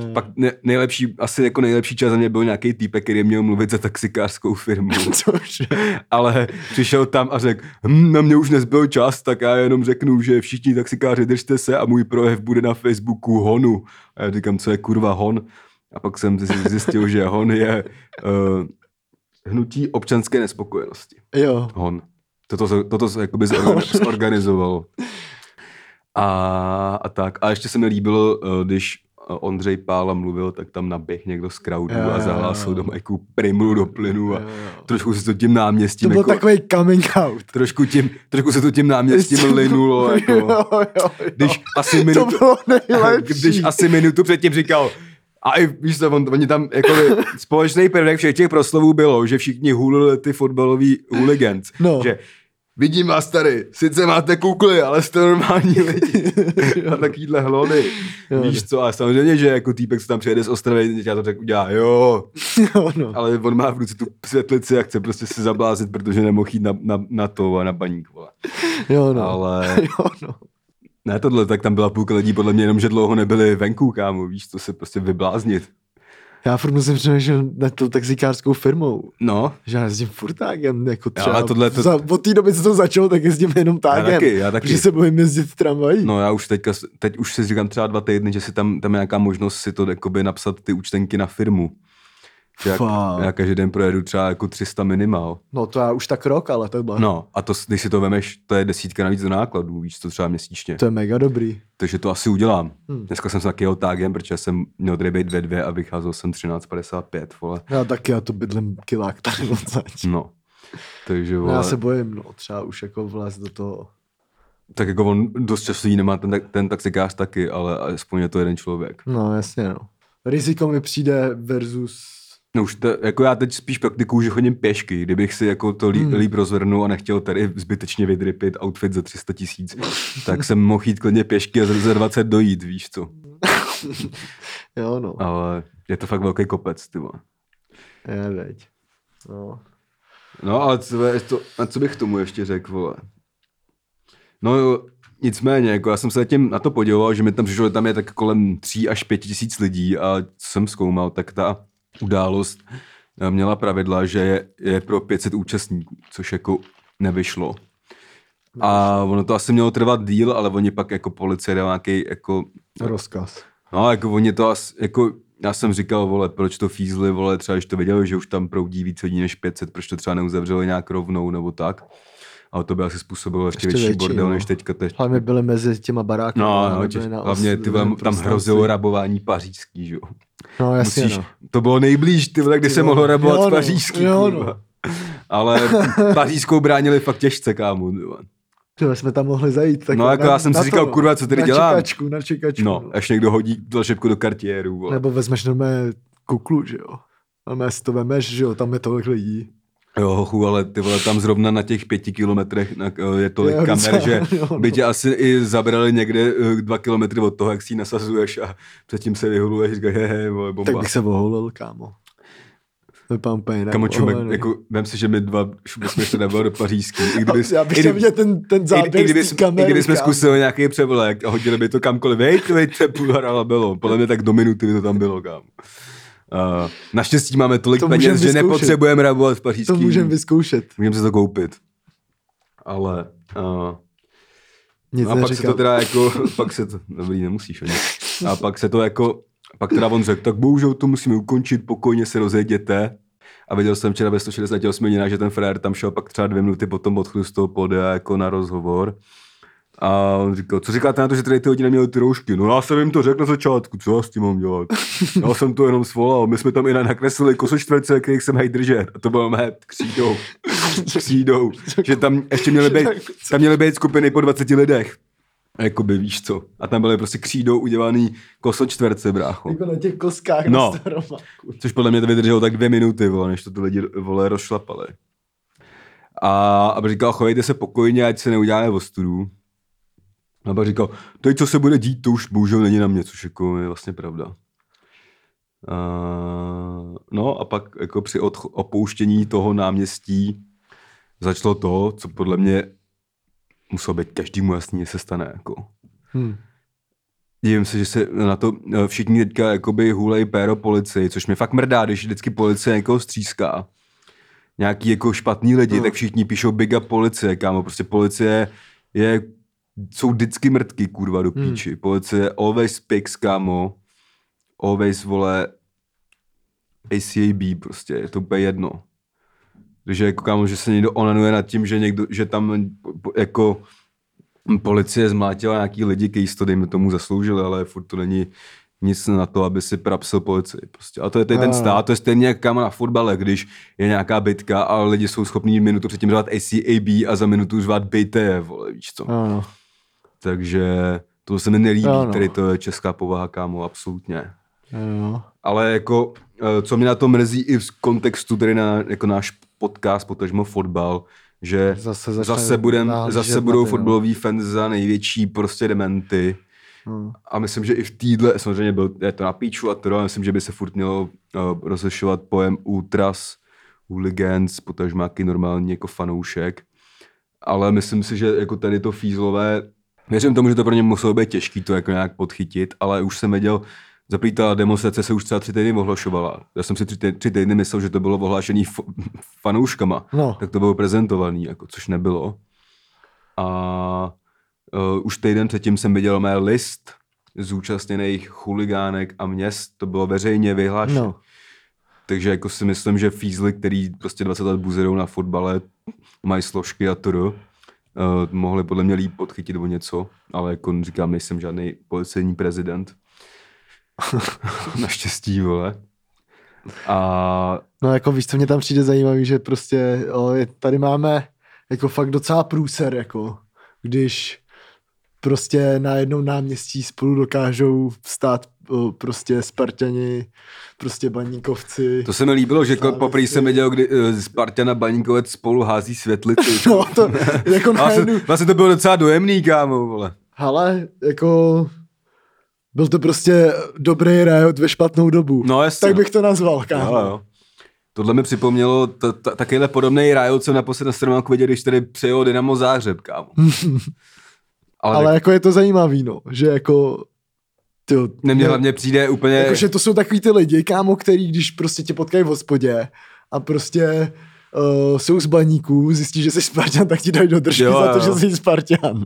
jo. pak ne, nejlepší, asi jako nejlepší čas za mě byl nějaký týpek, který měl mluvit za taxikářskou firmu. Cože? Ale přišel tam a řekl, hm, na mě už nezbyl čas, tak já jenom řeknu, že všichni taxikáři držte se a můj projev bude na Facebooku Honu. A já říkám, co je kurva Hon? A pak jsem zjistil, že Hon je uh, hnutí občanské nespokojenosti. Jo. Hon. Toto, se- toto se jakoby zorgan- zorganizovalo. A, a tak. A ještě se mi líbilo, eh, když eh, Ondřej Pála mluvil, tak tam naběh někdo z crowdu Jo, a zahlásil do Majku primlu do plynu a Jo, jo. trošku se to tím náměstím To byl jako, takový coming out. trošku, tím, trošku se to tím náměstím linulo, jako, jo, jo, jo. když asi to minutu, bylo nejlepší. když asi minutu předtím říkal, a i, víš co, on, oni tam, jako společný prvek všech těch proslovů bylo, že všichni hulili ty fotbalový hooligans. No. Že vidím vás tady, sice máte kukly, ale jste normální lidi. a takovýhle hlony. Jo. Víš co, a samozřejmě, že jako týpek, co tam přijede z Ostravy, já to tak udělá, jo, jo, no. ale on má v ruce tu světlici a chce prostě se zablázit, protože nemohl jít na, na, na to a na baník, vole. Jo, no. Ale Jo, no. Ne tohle, tak tam byla půlka lidí, podle mě jenom, že dlouho nebyli venku, kámo, víš, to se prostě vybláznit. Já furt musím přemýšlet nad tou taxikářskou firmou. No, Že já jezdím furt tágem, jako třeba. ale tohle to- Za, od té doby, co to začalo, tak jezdím jenom tágem. taky, já taky. Protože se bojím jezdit tramvají. no já už teďka, teď už si říkám třeba dva týdny, že si tam, tam je nějaká možnost si to jakoby napsat ty účtenky na firmu. Jak, Fakt. já každý den projedu třeba jako 300 minimál. No to já už tak rok, ale tohle. No a to, když si to vemeš, to je desítka navíc do nákladů, víš, to třeba měsíčně. To je mega dobrý. Takže to asi udělám. Hmm. Dneska jsem se taky jel tágem, protože jsem měl tady být ve dvě a vycházel jsem 13.55, vole. Já taky, já to bydlím kilák tady odsaď. No. Takže, No, vole, já se bojím, no, třeba už jako vlézt do toho. tak jako on dost času jí nemá ten, ten taxikář taky, ale aspoň je to jeden člověk. No, jasně, no. Riziko mi přijde versus... No už to, jako já teď spíš praktikuju, že chodím pěšky, kdybych si jako to lí, Hmm. líp rozvrnul a nechtěl tady zbytečně vydrypit outfit za 300 tisíc, tak jsem mohl jít klidně pěšky a za- za 20 dojít, víš co. Jo, no. Ale je to fakt velký kopec, ty vole. Je, veď. No. No, ale co, to, a co bych k tomu ještě řekl, vole? No jo, nicméně, jako já jsem se zatím na to podíval, že mi tam přišlo, že tam je tak kolem 3 až 5 tisíc lidí a co jsem zkoumal, tak ta událost eh, měla pravidla, že je, je pro 500 účastníků, což jako nevyšlo. A ono to asi mělo trvat díl, ale oni pak jako policie dala nějaký jako Rozkaz. No, jako oni to asi, jako já jsem říkal, vole, proč to fízli, vole, třeba když to věděli, že už tam proudí víc lidí než 500, proč to třeba neuzavřeli nějak rovnou nebo tak. Ale to by asi způsobilo ještě, Ještě větší, větší, bordel no. než teďka. Teď. Hlavně byly mezi těma baráky. No, no, těž, hlavně ty tam hrozilo rabování pařížský, že jo. No, jasně, Musíš, no. to bylo nejblíž, ty vole, kdy Ty se mohlo rabovat jo, no, pařížský, jo, no. Ale pařížskou bránili fakt těžce, kámo. Tyhle jsme tam mohli zajít. Tak No, jako já jsem si to, říkal, kurva, co tady na dělám? Čekačku, na čekačku, No, až někdo hodí šepku do kartiéru. vole. Nebo vezmeš normálně kuklu, že jo. A si to vemeš, že jo, tam je tolik lidí. Jo, hochu, ale ty vole, tam zrovna na těch pěti kilometrech na, je tolik Jo, kamer, docela, že jo, no. by tě asi i zabrali někde eh, dva kilometry od toho, jak si ji nasazuješ a předtím se vyhuluješ, říkáš, he, he, vole, bomba. Tak bych se oholil, kámo. Jinak. Kamo jako, vem si, že my dva bychom se nebyli do pařížský. I kdyby, Já bych i, chtěl kdyby- vidět ten, ten i, záběr i, kdyby, té jsme- kamery, I kdyby jsme zkusili nějaký převlek a hodili by to kamkoliv, hejte, hejte, půl hora bylo. Podle mě tak do minuty by to tam bylo, kámo. Uh, naštěstí máme tolik To peněz, že nepotřebujeme rabovat v pařížský. To můžeme vyzkoušet. Můžeme si to koupit. Ale... Uh, Nic a pak se neříkám. to teda jako, pak se to, dobrý, nemusíš ani. A pak se to jako, pak teda on řekl, tak bohužel to musíme ukončit, pokojně se rozjeděte. A viděl jsem včera ve 168 hodinách, že ten frér tam šel pak třeba dvě minuty potom odchodu z toho podia jako na rozhovor. A on říkal, co říkáte na to, že tady ty lidi neměli ty roušky? No já jsem jim to řekl na začátku, co já s tím mám dělat? Já jsem to jenom svolal, my jsme tam i nakreslili kosočtverce, kterých jsem hej držet. A to bylo mé křídou. Křídou. Že tam ještě měly být, tam měly být skupiny po 20 lidech. Jakoby víš co. A tam byly prostě křídou udělaný kosočtverce, brácho. Jako na těch koskách No. na. Což podle mě to vydrželo tak dvě minuty, vole, než to ty lidi vole rozšlapali. A aby říkal, chovejte se pokojně, ať se neuděláme ostudu. A pak říkal, teď co se bude dít, to už bohužel není na mě, což jako je vlastně pravda. A, no a pak jako při odch- opouštění toho náměstí začalo to, co podle mě muselo být každému jasný, že se stane. Jako. Hm. Divím se, že se na to eh, všichni teďka jakoby hulej péro policii, což mě fakt mrdá, když vždycky policie někoho stříská. Nějaký jako špatný lidi, No. tak všichni píšou big up policie, kámo. Prostě policie je, jsou vždycky mrtky, kurva, do Hmm. píči. Policie always picks, kámo. Always, vole, ACAB prostě, je to úplně jedno. Takže jako kámo, že se někdo onanuje nad tím, že někdo, že tam jako policie zmlátila nějaký lidi, kteří to dejme tomu zasloužili, ale furt to není nic na to, aby si prapsil policii. Prostě. A to je tady ten stát, to je stejně jak kámo na fotbale, když je nějaká bitka a lidi jsou schopní minutu předtím řvát ACAB a za minutu řvát BTE, vole, víš co. Ano. Takže to se mi nelíbí, Jo, no. tady to je česká povaha, kámo, absolutně. Jo. Ale jako, eh, co mě na to mrzí i v kontextu tady na jako náš podcast, potažmo fotbal, že Zase zase, budem, zase budou ty, no. fotbaloví fans za největší prostě dementy. Hm. A myslím, že i v týdle, samozřejmě byl, je to na píču a to, ale myslím, že by se furt mělo uh, rozlišovat pojem ultras, hooligans, potažmo nějaký normální jako fanoušek. Ale myslím si, že jako tady to fízlové, věřím tomu, že to pro ně muselo být těžký to jako nějak podchytit, ale už jsem viděl Zaprý ta demonstrace se už třeba tři týdny ohlašovala. Já jsem si tři, tři týdny myslel, že to bylo ohlášený fanouškama. No. Tak to bylo prezentovaný, jako, což nebylo. A uh, už týden předtím jsem viděl mé list zúčastněných chuligánek a měst. To bylo veřejně vyhlášeno. No. Takže jako si myslím, že fízly, který prostě 20 let buzerou na fotbale, mají složky a to uh, mohli podle mě líp podchytit nebo něco, ale jako říkám, nejsem žádný policejní prezident. Naštěstí, vole. A No jako víš, co mě tam přijde zajímavý, že prostě o, je, tady máme jako fakt docela průser, jako když prostě na jednom náměstí spolu dokážou vstát o, prostě Spartani, prostě baníkovci. to se mi líbilo, že Slávisti. poprvé jsem viděl, kdy uh, Spartan a Baníkovec spolu hází světlici. No to jako vlastně, najednou, vlastně to bylo docela dojemný, kámo, vole. hele, jako byl to prostě dobrý riot ve špatnou dobu. No jasně. tak bych to nazval, kámo. Jo, jo. Tohle mi připomnělo t- t- takovýhle podobný riot, co naposled na Strománku viděl, když tady přijel Dynamo Záhřeb, kámo. Ale, Ale Ale jako je to zajímavý, no, že jako tyjo, Nemě ne- hlavně přijde úplně... Jakože to jsou takový ty lidi, kámo, který když prostě tě potkají v hospodě a prostě uh, jsou z baníků, zjistí, že jsi Spartan, tak ti dají do držky Jo, za to, jo. že jsi Spartan.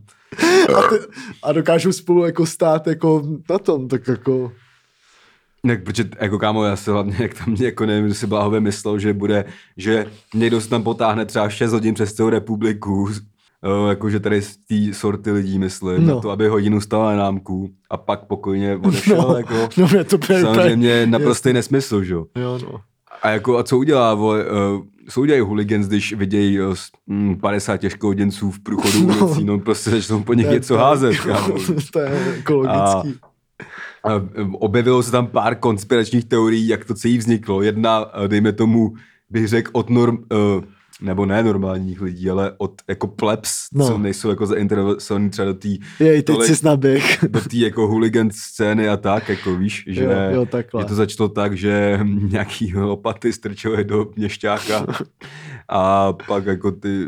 A, ty, a dokážou spolu jako stát jako na tom, tak jako... Ne, protože jako kámo, já se hlavně, jak tam jako nevím, že si bláhově myslel, že bude, že někdo se tam potáhne třeba 6 hodin přes celou republiku, jakože tady z té sorty lidí myslím, No. na to, aby hodinu stala na námku a pak pokojně odešel, No, jako, no mě to úplně... samozřejmě naprostý nesmysl, že jo. No. A jako, a co udělá, vole, uh, co udělají hooligans, když vidějí uh, mm, 50 těžkohoděnců v průchodu No. ulicí, no prostě začnou po nich je- něco je- házet, kámo. to je jako logický. A eh, objevilo se tam pár konspiračních teorií, jak to celý vzniklo. Jedna, eh, dejme tomu, bych řekl od norm, eh, nebo ne normálních lidí, ale od jako plebs, No. co nejsou jako zainteresovaní třeba do té Jej, teď tolik- naběh. do té jako hooligan scény a tak, jako víš, že, Jo, jo, takhle. že to začalo tak, že nějaký lopaty strčily do měšťáka a pak jako ty,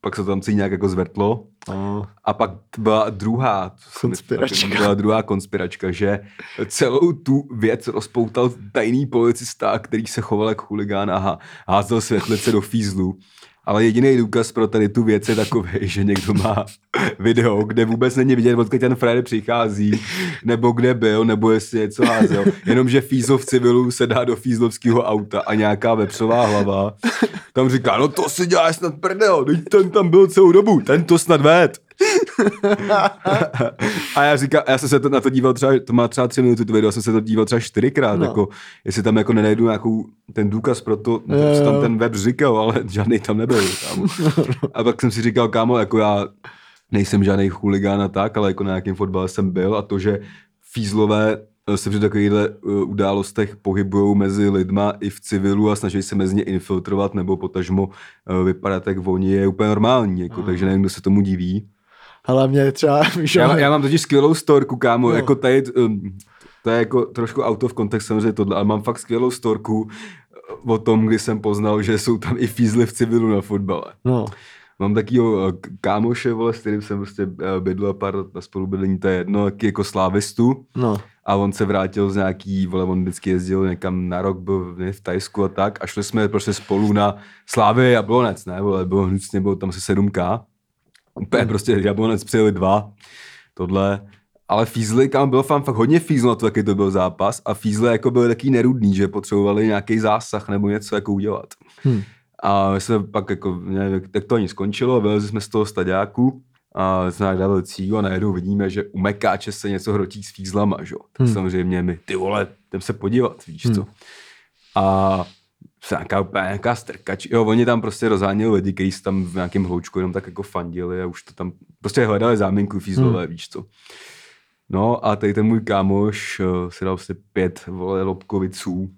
pak se to tam celý nějak jako zvrtlo No. a pak byla druhá Konspiračka. Byla druhá konspiračka, že celou tu věc rozpoutal tajný policista, který se choval jak chuligán a há- házel světlice do fízlu. Ale jediný důkaz pro tady tu věc je takový, že někdo má video, kde vůbec není vidět, odkud ten frajer přichází, nebo kde byl, nebo jestli něco házel. Jenomže fízl v civilu se dá do fízlovského auta a nějaká vepřová hlava tam říká, no to si děláš snad prdel, ten tam byl celou dobu, ten to snad ved. a já říkám, já jsem se to, na to díval třeba, to má třeba tři minuty to video, já jsem se to díval třeba čtyřikrát, No. jako, jestli tam jako nenajdu nějakou, ten důkaz pro to, co tam ten web říkal, ale žádný tam nebyl, kámo. A pak jsem si říkal, kámo, jako já nejsem žádný chuligán a tak, ale jako na nějakém fotbale jsem byl a to, že fízlové eh, se při takovýchhle uh, událostech pohybují mezi lidma i v civilu a snaží se mezi ně infiltrovat nebo potažmo uh, vypadat jak oni, je úplně normální, jako, takže nevím, kdo se tomu diví. Ale mě třeba, Já, ale- já mám totiž skvělou storku, kámo, No. jako tady, um, to je jako trošku out of context samozřejmě tohle, ale mám fakt skvělou storku eh, o tom, kdy jsem poznal, že jsou tam i fízly v civilu na fotbale. no. Mám takýho eh, kámoše, vole, s kterým jsem prostě eh, bydlel pár let na spolubydlení, to je jedno, taky jako slávistu. No. A on se vrátil z nějaký, vole, on vždycky jezdil někam na rok, byl v Tajsku a tak. A šli jsme prostě spolu na Slávy Jablonec, ne, vole, bylo hnusně, bylo tam asi 7K. Úplně prostě Jablonec přijeli dva, tohle. Ale Fízly, kam byl fan fakt hodně fízl na to, jaký to byl zápas. A Fízle jako byly taky nerudný, že potřebovali nějaký zásah nebo něco jako udělat. Hm. A my jsme pak jako, nevím, tak to ani skončilo, vylezli jsme z toho staďáku a jsme dávali cíl a najednou vidíme, že u Mekáče se něco hrotí s fízlama, že? jo. Tak Hmm. samozřejmě my, ty vole, jdem se podívat, víš co. Hmm. A se nějaká nějaká strkač. Jo, oni tam prostě rozháněli lidi, kteří tam v nějakém hloučku jenom tak jako fandili a už to tam prostě hledali záminku fízlové, Hmm. víš co. No a tady ten můj kámoš uh, si dal prostě pět vole lobkoviců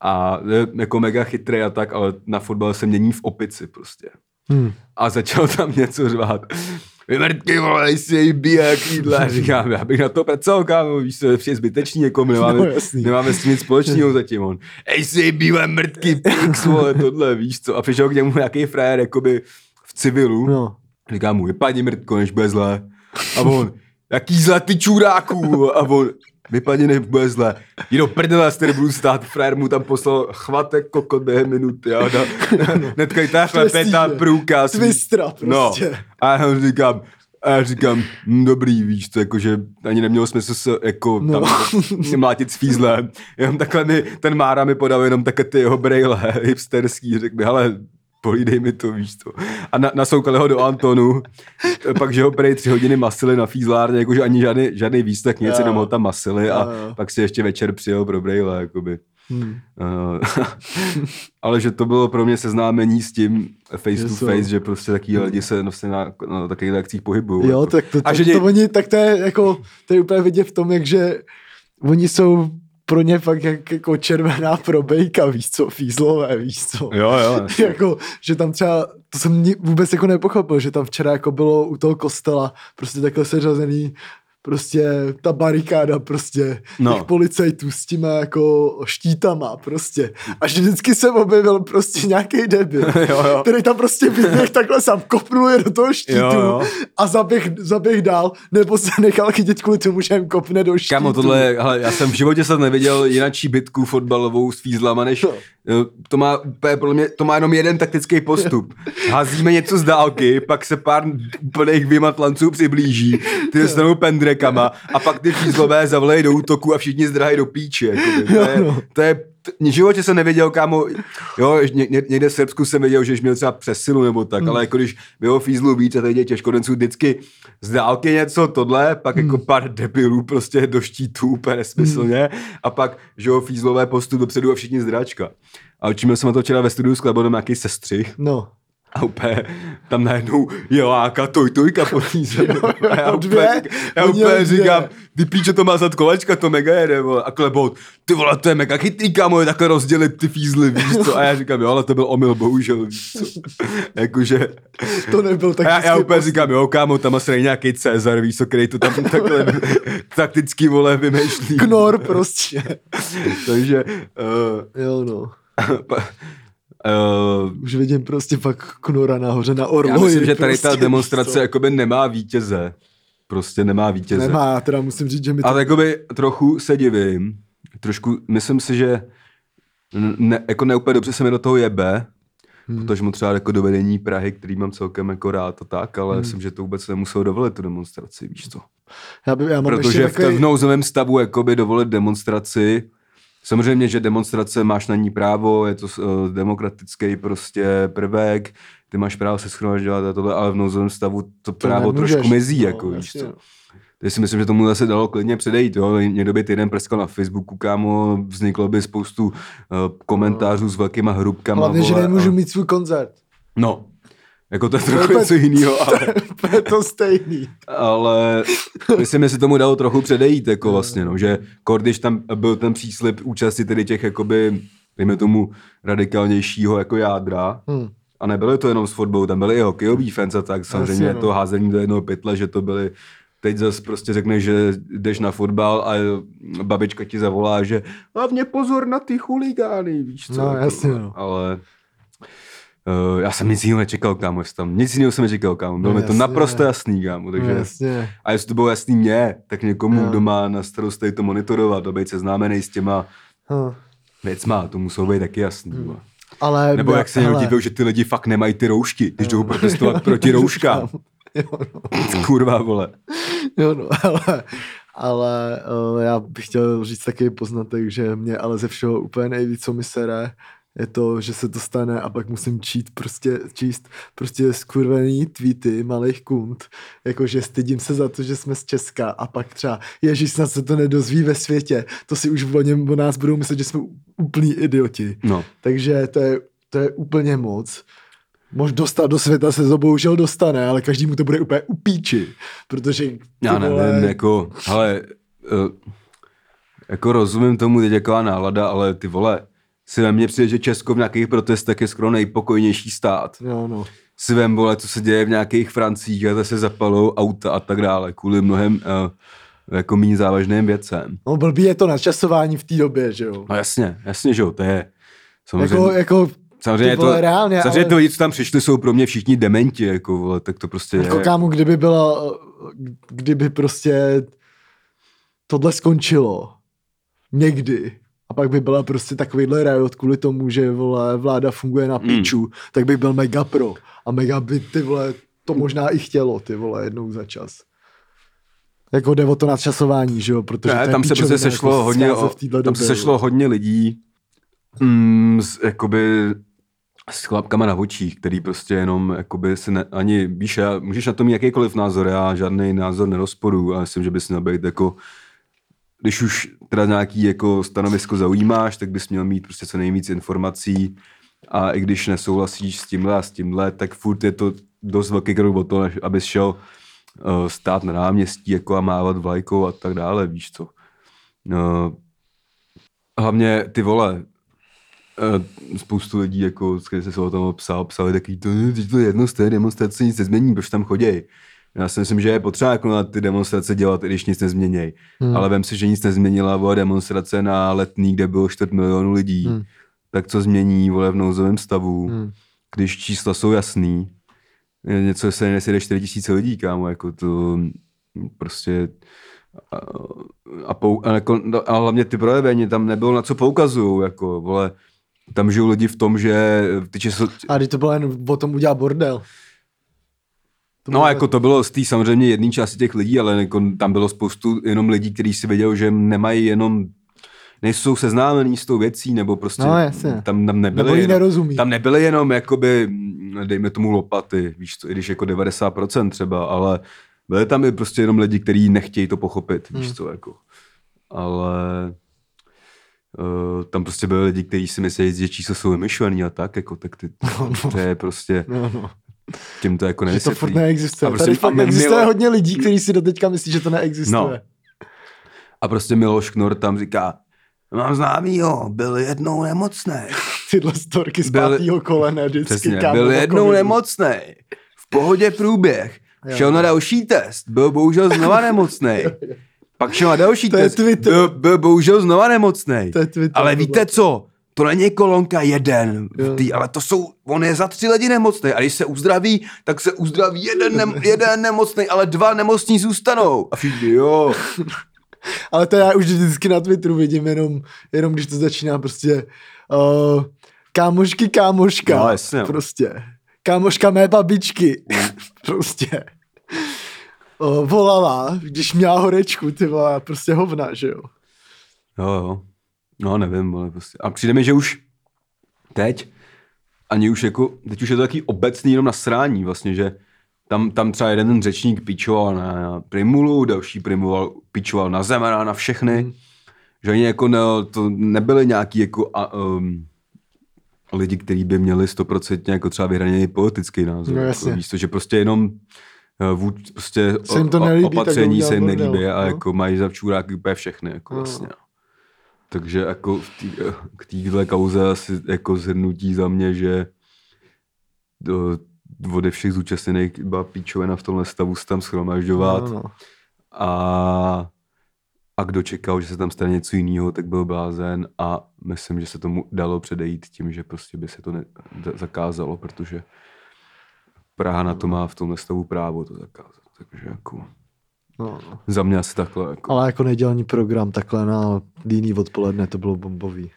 a je jako mega chytrý a tak, ale na fotbal se mění v opici prostě. Hm. A začal tam něco řvát. Vy mrtky, vole, si jej bije jak jídla. A Říkám, já bych na to pracoval, kámo, víš co, je přijde zbytečný, jako my nemáme, No, jasný. nemáme s tím nic společného zatím. On, ej, si jej bíle mrtky, pix, vole, tohle, víš co. A přišel k němu nějaký frajer, jakoby v civilu. No. Říkám mu, vypadni mrtko, než bude zlé. A on, jaký zlatý čuráků. A on, vypadně nebude zle. Jdi do prdele, z budu stát, frajer mu tam poslal chvatek kokot během minuty. A na, netkaj takhle pěta průkaz. Twistra prostě. No. A já říkám, a já říkám, hm, dobrý, víš to, jakože ani nemělo smysl se jako No. tam mlátit s fízlem. Jenom takhle mi, ten Mára mi podal jenom také ty jeho brejle hipsterský, řekl mi, hele, polídej mi to, víš to. A na, nasoukali ho do Antonu, pak, že ho prej tři hodiny masili na fízlárně, jakože ani žádný, žádný výstek, nic, jenom ho tam masili a Jo, pak si ještě večer přijel pro brejle, jakoby. Hmm. Uh, ale že to bylo pro mě seznámení s tím face Že to jsou- face, že prostě takový lidi se vlastně na, na takových akcích pohybují. Jo, jako. tak to, to, A to, že to, dě- oni, tak to je jako, to je úplně vidět v tom, jak že oni jsou pro ně fakt jak, jako červená probejka, víš co, fízlové, víš co. Jo, jo. jako, že tam třeba, to jsem vůbec jako nepochopil, že tam včera jako bylo u toho kostela prostě takhle seřazený prostě ta barikáda prostě No. těch policajtů s těma jako štítama prostě. A že vždycky se objevil prostě nějaký debil, Jo, jo. který tam prostě vyběh takhle sám kopnul je do toho štítu Jo, jo. a zaběh, zaběh dál, nebo se nechal chytit kvůli tomu, že jim kopne do štítu. Kámo, tohle, hele, já jsem v životě snad neviděl jinačí bitku fotbalovou s fízlama, než No. eh, to má, úplně podle mě, to má jenom jeden taktický postup. Házíme něco z dálky, pak se pár úplných vymatlanců přiblíží, ty dostanou pendrekama a pak ty fízlové zavlejí do útoku a všichni zdrahají do píče. Jakoby. To, je, no. to je v životě jsem nevěděl, kámo, jo, ně, ně, někde v Srbsku jsem věděl, že jsi měl třeba přesilu nebo tak, Hmm. ale jako když bylo fízlu víc a teď je těžkodenců vždycky z dálky něco, tohle, pak Hmm. jako pár debilů prostě do štítů úplně nesmyslně a pak, že jo, fízlové postup dopředu a všichni zdračka. A učil jsem na to včera ve studiu s Klebonem nějaký sestřih No. A úplně tam najednou jeláka, toj, tojka po té zemi. A já dvě. úplně, já úplně říkám, ty píče to má zad kolečka, to mega jede, vole. A Klebot, ty vole, to je mega chytrý, kámo, je takhle rozdělit ty fízly, víš co? A já říkám, jo, ale to byl omyl, bohužel, víš co? Jakože, To nebyl tak já, já úplně říkám, jo, kámo, tam asi není nějaký Cezar, víš co, který to tam takhle takticky, vole, vymýšlí. Knor prostě. Takže, uh, Jo no. Uh, Už vidím prostě pak Knora nahoře na orloji. já myslím, že tady ta prostě, demonstrace víš co. jakoby nemá vítěze. Prostě nemá vítěze. Nemá, teda musím říct, že mi to... Ale jakoby trochu se divím. Trošku, myslím si, že ne, jako neúplně dobře se mi do toho jebe, hmm. protože mu třeba jako do vedení Prahy, který mám celkem jako rád a tak, ale hmm. myslím, že to vůbec nemuselo dovolit tu demonstraci, víš co. Já, by, já mám Protože ještě v, takový... nouzovém stavu jakoby dovolit demonstraci, samozřejmě, že demonstrace máš na ní právo, je to uh, demokratický prostě prvek, ty máš právo se schromažďovat a tohle, ale v nouzovém stavu to, právo nemůžeš, trošku mizí, no, jako víš co. no. Já si myslím, že tomu zase dalo klidně předejít. Jo? Někdo by týden prskal na Facebooku, kámo, vzniklo by spoustu uh, komentářů s velkýma hrubkama. Hlavně, že vole, nemůžu a... mít svůj koncert. No, jako to je To je trochu úplně- něco jiného, ale, To je to stejný. ale myslím, že se tomu dalo trochu předejít, jako vlastně, no, že kor, když tam byl ten příslip účasti tedy těch, jakoby, dejme tomu, radikálnějšího jako jádra, Hm. a nebyly to jenom s fotbalou, tam byly i hokejový fans a tak, samozřejmě Jasně, no. to házení do jednoho pytle, že to byly teď zase prostě řekneš, že jdeš na fotbal a babička ti zavolá, že hlavně pozor na ty chuligány, víš co. No, jako, jasně, no. Ale uh, já jsem nic jiného nečekal, kámo, jestli tam, nic jiného jsem nečekal, kámo, bylo No, mi to naprosto jasný, kámo, takže, No, jasně. a jestli to bylo jasný mě, tak někomu, Jo. kdo má na starost tady to monitorovat, a být seznámený s těma Hm. věcma, to muselo být taky jasný. Hmm. Ale... Nebo jak se někdo divil, že ty lidi fakt nemají ty roušky, když jdou protestovat proti rouškám. Jo, no. Kurva, vole. Jo, no, ale, ale uh, já bych chtěl říct takový poznatek, že mě ale ze všeho úplně nejvíc, co mi sere, je to, že se to stane a pak musím čít prostě, číst prostě skurvený tweety malých kund, jakože stydím se za to, že jsme z Česka a pak třeba, ježíš, snad se to nedozví ve světě, to si už v něm o nás budou myslet, že jsme úplní idioti. No, Takže to je, to je úplně moc. Možná dostat do světa se to bohužel dostane, ale každý mu to bude úplně upíči, protože... já nevím, jako, ale uh, jako rozumím tomu, teď jaková nálada, ale ty vole, si ve mně přijde, že Česko v nějakých protestech je skoro nejpokojnější stát. Jo, no. Si vem, vole, co se děje v nějakých Francích, a se zapalou auta a tak dále, kvůli mnohem uh, jako méně závažným věcem. no blbý je to načasování v té době, že jo. No jasně, jasně, že jo, to je samozřejmě... Jako, jako, Samozřejmě, ty to, vole, reálně, samozřejmě ale- to lidi, co tam přišli, jsou pro mě všichni dementi, jako, vole, tak to prostě jako je. kámo, kdyby byla kdyby prostě tohle skončilo někdy a pak by byla prostě takovýhle riot kvůli tomu, že vole, vláda funguje na píču, mm. tak bych byl mega pro. A mega by ty vole, to možná i chtělo, ty vole, jednou za čas. Jako jde o to nadčasování, že jo? Protože ne, tam se prostě sešlo jako hodně, tam se sešlo hodně lidí, mm, z, jakoby s chlapkama na očích, který prostě jenom jakoby si ne, ani, víš, já, můžeš na to mít jakýkoliv názor, já žádný názor nerozporu, ale myslím, že bys měl být jako když už teda nějaký jako stanovisko zaujímáš, tak bys měl mít prostě co nejvíc informací a i když nesouhlasíš s tímhle a s tímhle, tak furt je to dost velký krok o to, abys šel uh, stát na náměstí jako a mávat vlajkou a tak dále, víš co. Uh, hlavně ty vole, uh, spoustu lidí, jako, když se o tom psal, psali takový, to, to je jedno z té demonstrace, nic nezmění, proč tam chodějí. Já si myslím, že je potřeba jako na ty demonstrace dělat, i když nic nezměněj. Hmm. Ale vem si, že nic nezměnila byla demonstrace na letní, kde bylo 4 milionů lidí. Hmm. Tak co změní vole v nouzovém stavu, hmm. když čísla jsou jasný. Něco se nesjede 4 tisíce lidí, kámo, jako to prostě a, a, pou, a, jako, a hlavně ty projevení, tam nebylo na co poukazují, jako, vole, tam žijou lidi v tom, že ty číslo... A když to bylo jen o tom udělat bordel. To no, jako to bylo z té samozřejmě jedné části těch lidí, ale jako tam bylo spoustu jenom lidí, kteří si věděli, že nemají jenom nejsou seznámení s tou věcí, nebo prostě no, jasně. tam, tam nebyly, nebo nerozumí. tam nebyly jenom jakoby, dejme tomu lopaty, víš co, i když jako 90% třeba, ale byly tam i prostě jenom lidi, kteří nechtějí to pochopit, víš hmm. co, jako. Ale uh, tam prostě byly lidi, kteří si myslí, že čísla jsou vymyšlený a tak, jako, tak ty, no, no. to je prostě, no, no. Tím to jako nevysvětlí. Že to furt neexistuje. A prostě Tady fakt existuje Milo... hodně lidí, kteří si doteďka myslí, že to neexistuje. No. A prostě Miloš Knor tam říká, mám známýho, byl jednou nemocný. Tyhle storky z byl, pátýho kolene vždycky. Přesně, byl jednou nemocný. V pohodě průběh. Jo. Šel na další test, byl bohužel znova nemocný. Pak šel na další to test, byl, byl bohužel znova nemocný. Ale víte co? To není kolonka jeden, tý, ale to jsou, on je za tři lidi nemocný a když se uzdraví, tak se uzdraví jeden, ne, jeden nemocný, ale dva nemocní zůstanou. A všichni, jo. ale to já už vždycky na Twitteru vidím jenom, jenom když to začíná prostě uh, kámošky, kámoška. No, jasně. Prostě. Kámoška mé babičky. Mm. prostě. Uh, volala, když měla horečku, ty vole, prostě hovna, že jo. Jo, jo. No, nevím, ale prostě. A přijde mi, že už teď, ani už jako, teď už je to takový obecný jenom na srání vlastně, že tam, tam třeba jeden řečník pičoval na, na Primulu, další primuval, pičoval na Zemana, na všechny, mm. že oni jako ne, to nebyly nějaký jako a, um, lidi, kteří by měli stoprocentně jako třeba vyhraněný politický názor. No, jako, víš to, že prostě jenom uh, vůd, prostě se jim to nelíbí, opatření se jim nelíbí a no. jako mají za čůráky úplně všechny. Jako no. vlastně. No. Takže jako v tý, k téhle kauze asi jako zhrnutí za mě, že do, ode všech zúčastněných byla píčovina v tomhle stavu se tam schromažďovat. No, no. A, a kdo čekal, že se tam stane něco jiného, tak byl blázen a myslím, že se tomu dalo předejít tím, že prostě by se to ne, zakázalo, protože Praha na to má v tomhle stavu právo to zakázat. Takže jako... No. Za mě asi takhle. Jako. Ale jako nedělní program takhle na líný odpoledne to bylo bombový.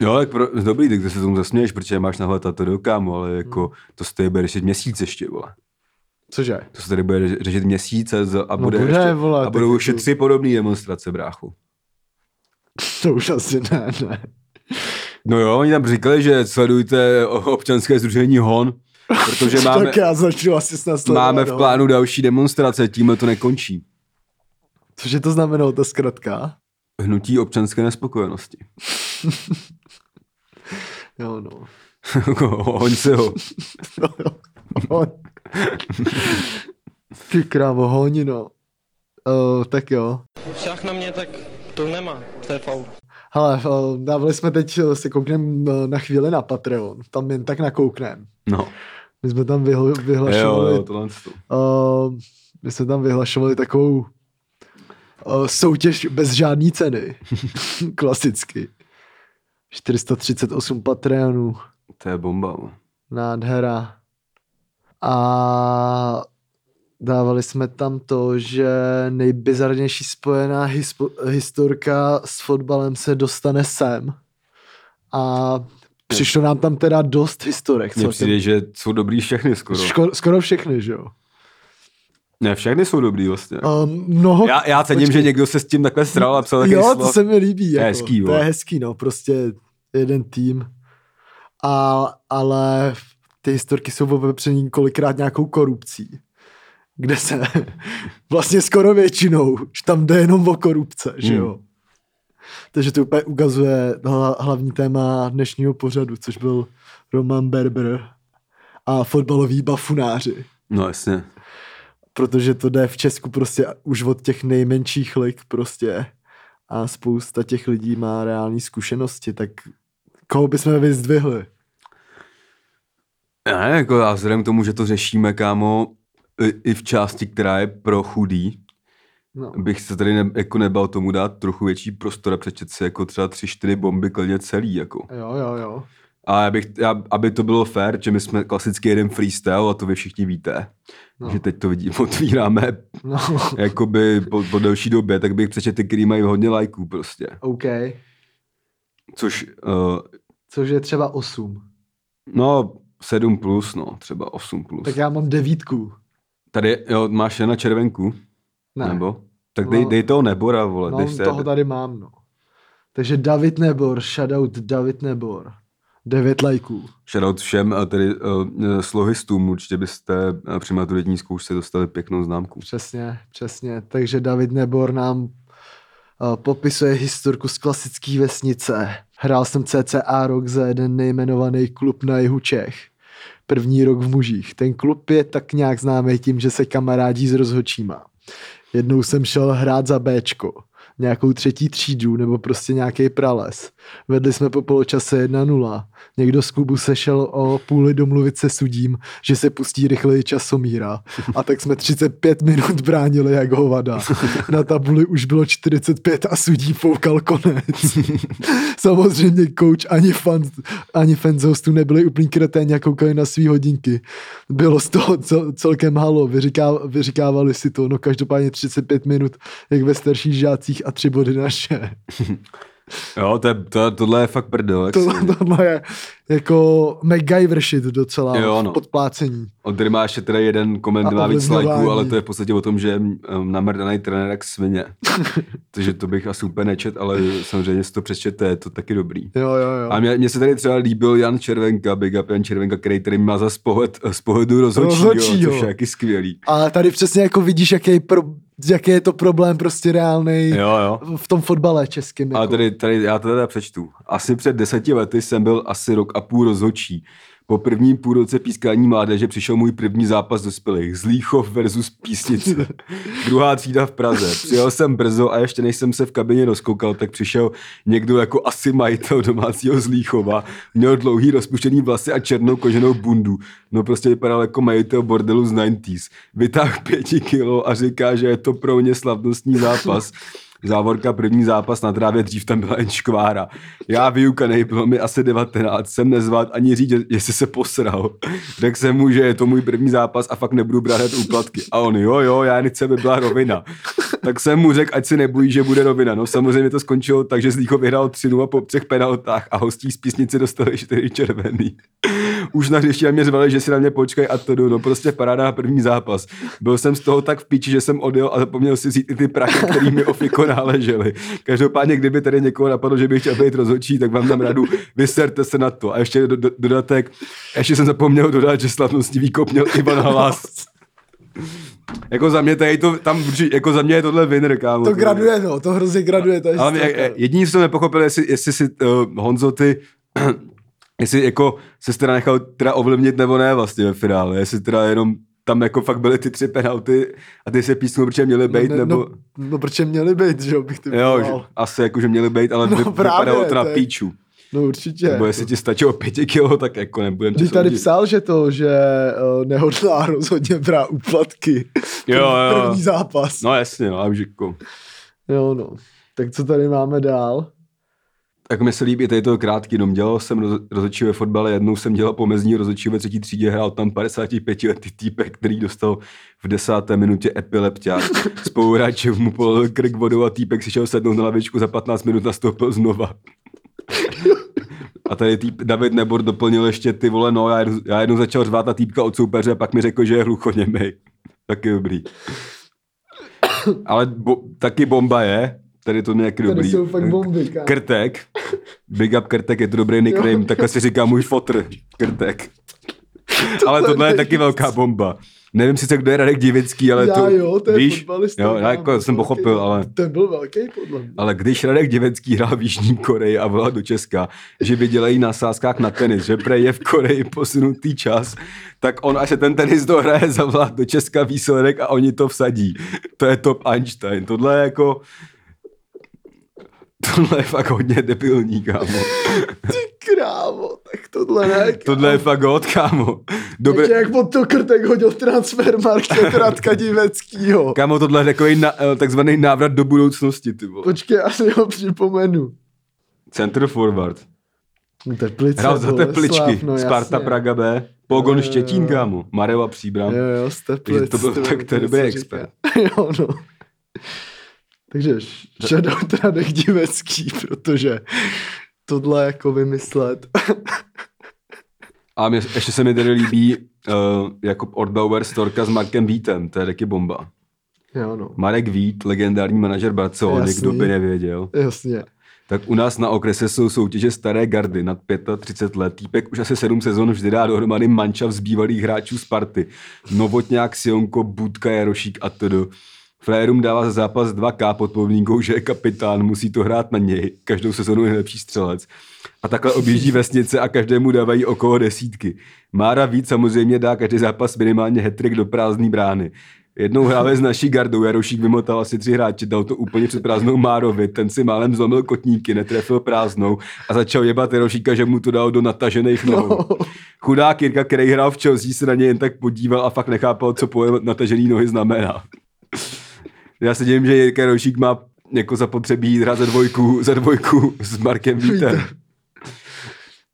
Jo, tak pro, dobrý, tak se tomu zasměješ, protože máš nahled to do kámu, ale jako hmm. to se tady bude řešit měsíc ještě, vole. Cože? To se tady bude řešit měsíc a, no bude, bude ještě, vole, a budou ještě tři podobné demonstrace, bráchu. To už asi ne, ne. No jo, oni tam říkali, že sledujte občanské združení HON, Protože máme, tak já začnu asi snad Máme v no. plánu další demonstrace, tímhle to nekončí. Cože to znamenalo ta zkratka? Hnutí občanské nespokojenosti. jo, no. Hoň si ho. no, jo. Hoň. Ty krávo, hoň, no. Uh, tak jo. Však na mě, tak to nemá, to je faul. Hele, dávali jsme teď, se koukneme na chvíli na Patreon, tam jen tak nakouknem. No. My jsme tam vyhl, vyhlašovali... Jo, jo, tohle uh, my jsme tam vyhlašovali takovou uh, soutěž bez žádné ceny. Klasicky. 438 Patreonů. To je bomba. Nádhera. A dávali jsme tam to, že nejbizarnější spojená hispo, historka s fotbalem se dostane sem. A přišlo nám tam teda dost historek. Mně přijde, že jsou dobrý všechny skoro. Ško, skoro všechny, že jo? Ne, všechny jsou dobrý vlastně. Um, mnoho... Já, já cením, že někdo se s tím takhle sral a psal jo, slov. to se mi líbí. To je Jako, hezký, to je hezký, no, prostě jeden tým. A, ale ty historky jsou opepřený kolikrát nějakou korupcí, kde se vlastně skoro většinou, že tam jde jenom o korupce, že Hmm. jo. Takže to úplně ukazuje hla, hlavní téma dnešního pořadu, což byl Roman Berber a fotbaloví bafunáři. No jasně. Protože to jde v Česku prostě už od těch nejmenších lig prostě a spousta těch lidí má reální zkušenosti, tak koho bychom vyzdvihli? Ne, jako já vzhledem k tomu, že to řešíme, kámo, i, i v části, která je pro chudý, No. bych se tady ne, jako nebal tomu dát trochu větší prostor a přečet si jako třeba tři, čtyři bomby klidně celý, jako. Jo, jo, jo. A já bych, já, aby to bylo fair, že my jsme klasicky jeden freestyle a to vy všichni víte, No. že teď to vidím, otvíráme No, jakoby po, po delší době, tak bych přečet ty, který mají hodně lajků prostě. OK. Což, uh, Což je třeba 8. no, 7 plus, no, třeba 8 plus. Tak já mám devítku. Tady, jo, máš je na červenku? Ne, Nebo? Tak dej, No. dej toho Nebora, vole. no, dej se, toho tady mám, no. Takže David Nebor, shoutout David Nebor. 9 lajků. Shoutout všem a tedy uh, slohistům, určitě byste uh, při maturitní zkoušce dostali pěknou známku. Přesně, přesně. Takže David Nebor nám uh, popisuje historku z klasické vesnice. Hrál jsem CCA rok za jeden nejmenovaný klub na jihu Čech. První rok v mužích. Ten klub je tak nějak známý tím, že se kamarádí s rozhočíma. Jednou jsem šel hrát za Bčko, nějakou třetí třídu nebo prostě nějaký prales. Vedli jsme po poločase 1-0. Někdo z klubu sešel o půli domluvit se sudím, že se pustí rychleji časomíra. A tak jsme 35 minut bránili jak hovada. Na tabuli už bylo 45 a sudí foukal konec. Samozřejmě coach ani fan, ani fans hostů nebyli úplný kreténi a koukali na svý hodinky. Bylo z toho cel, celkem halo, Vyříká, vyříkávali si to, no každopádně 35 minut, jak ve starších žácích a tři body naše. Jo, to je, to, tohle je fakt prdel. To, si- tohle je jako MacGyver shit docela Jo, v no. podplácení. On tady má ještě teda jeden koment, A má víc lajků, ale to je v podstatě o tom, že je namrdaný trenér jak svině. Takže to bych asi úplně nečet, ale samozřejmě si to přečtěte, je to taky dobrý. Jo, jo, jo. A mě, mně se tady třeba líbil Jan Červenka, Big Up Jan Červenka, který tady má za pohled, z pohledu rozhodčího, Rozhodčího. což je jaký skvělý. Ale tady přesně jako vidíš, jaký, je pro, jaký je to problém prostě reálný v tom fotbale českým. Ale Jako. tady, tady, já to teda přečtu. Asi před deseti lety jsem byl asi rok a půl rozhodčí. Po prvním půlroce pískání mládeže přišel můj první zápas dospělých. Zlíchov versus Písnice. Druhá třída v Praze. Přijel jsem brzo a ještě než jsem se v kabině rozkoukal, tak přišel někdo jako asi majitel domácího Zlíchova. Měl dlouhý rozpuštěný vlasy a černou koženou bundu. No prostě vypadal jako majitel bordelu z 90s. Vytáhl pěti kilo a říká, že je to pro mě slavnostní zápas. Závorka první zápas na trávě, dřív tam byla jen škvára. Já vyukanej, bylo mi asi 19, jsem nezvat ani říct, jestli se posral. Řekl jsem mu, že je to můj první zápas a fakt nebudu brát úplatky. A on, jo, jo, já nechci, aby byla rovina. Tak jsem mu řekl, ať si nebojí, že bude rovina. No samozřejmě to skončilo tak, že Zlíchov vyhrál 3 po třech penaltách a hostí z písnice dostali 4 červený. Už na hřišti na mě řvali, že si na mě počkej a to jdu. No prostě paráda na první zápas. Byl jsem z toho tak v píči, že jsem odjel a zapomněl si vzít i ty prachy, který mi ofiko náležely. Každopádně, kdyby tady někoho napadlo, že bych chtěl být rozhodčí, tak vám dám radu, vyserte se na to. A ještě do, do, dodatek, ještě jsem zapomněl dodat, že slavnostní výkop měl Ivan Halas. Jako za mě tady to, tam, jako za mě je tohle winner, kámo. To graduje, no, to hrozně graduje. To je Ale historka. jediný jsem nepochopil, jestli, jestli si uh, Honzo ty, jestli jako se teda nechal teda ovlivnit nebo ne vlastně ve finále, jestli teda jenom tam jako fakt byly ty tři penalty a ty se písmo, protože měly být, no, nebo... no, no, protože měli být, že jo, bych ty Jo, že, asi jako, že měly být, ale No no, právě, vypadalo to na je- píču. No určitě. Nebo jestli ti stačilo pěti kilo, tak jako nebudem tě Když tady soudit. psal, že to, že uh, nehodlá rozhodně brát úplatky. Jo, jo. První zápas. No jasně, no, já už jako... Jo, no. Tak co tady máme dál? Tak mi se líbí tady to krátký, jenom dělal jsem roz, rozhodčí ve fotbale, jednou jsem dělal pomezní rozhodčí ve třetí třídě, hrál tam 55 letý týpek, který dostal v desáté minutě epilepťák. Spoluhráčem mu polil krk vodou a týpek si šel sednout na lavičku, za 15 minut nastoupil znova. A tady týp David Nebor doplnil ještě ty vole, no já, já jednou začal řvát na týpka od soupeře a pak mi řekl, že je hluchoněmej. Taky dobrý. Ale bo, taky bomba je, tady to nějaký Tady dobrý. jsou fakt bomby, kámo. Krtek. Big up Krtek, je to dobrý nickname, takhle si říká můj fotr. Krtek. Ale tohle je taky velká bomba. Nevím sice, kdo je Radek Divický, ale Já to, jo, to je víš, jo, já jako jsem velký. pochopil, ale Ten byl velký, podle mě. ale když Radek Divecký hrál v Jižní Koreji a volal do Česka, že vydělají na sázkách na tenis, že prej je v Koreji posunutý čas, tak on, až se ten tenis dohraje, zavolá do Česka výsledek a oni to vsadí. To je top Einstein. Tohle je jako... Tohle je fakt hodně debilní, kámo. Ty krávo, tak tohle ne, kámo. Tohle je fakt hod, kámo. Dobře. Jak pod to krtek hodil transfer market Radka Diveckýho. kámo, tohle je takový na, eh, takzvaný návrat do budoucnosti, ty vole. Počkej, já si ho připomenu. Center forward. Teplice, Hrál za tepličky. no Sparta jasně. Praga B. Pogon Jo, Štětín, kámo. Mareva Příbram. Jo, jo, z Teplic. To byl- tak vole, dobrý expert. jo, no. Takže shoutout Radek Divecký, protože tohle jako vymyslet. A mě, ještě se mi tady líbí uh, Jakub Ordbauer storka s Markem Vítem, to je taky bomba. jo, no. Marek Vít, legendární manažer Barcelony, kdo by nevěděl. Jasně. Tak u nás na okrese jsou soutěže staré gardy nad 35 let. Týpek už asi 7 sezon vždy dá dohromady mančav z bývalých hráčů Sparty. Novotňák, Sionko, Budka, Jarošík a td. Frajerům dává za zápas 2K pod podmínkou, že je kapitán, musí to hrát na něj. Každou sezonu je nejlepší střelec. A takhle objíždí vesnice a každému dávají okolo desítky. Mára víc samozřejmě dá každý zápas minimálně hetrik do prázdné brány. Jednou hráli s naší gardou, Jarošík vymotal asi tři hráče, dal to úplně před prázdnou Márovi, ten si málem zlomil kotníky, netrefil prázdnou a začal jebat Jarošíka, že mu to dal do natažených nohou. No. Chudák Jirka, který hrál v Chelsea, se na něj jen tak podíval a fakt nechápal, co pojem natažený nohy znamená. Já se divím, že Jirka Jarošík má jako zapotřebí jít hrát za dvojku, za dvojku s Markem Vítem.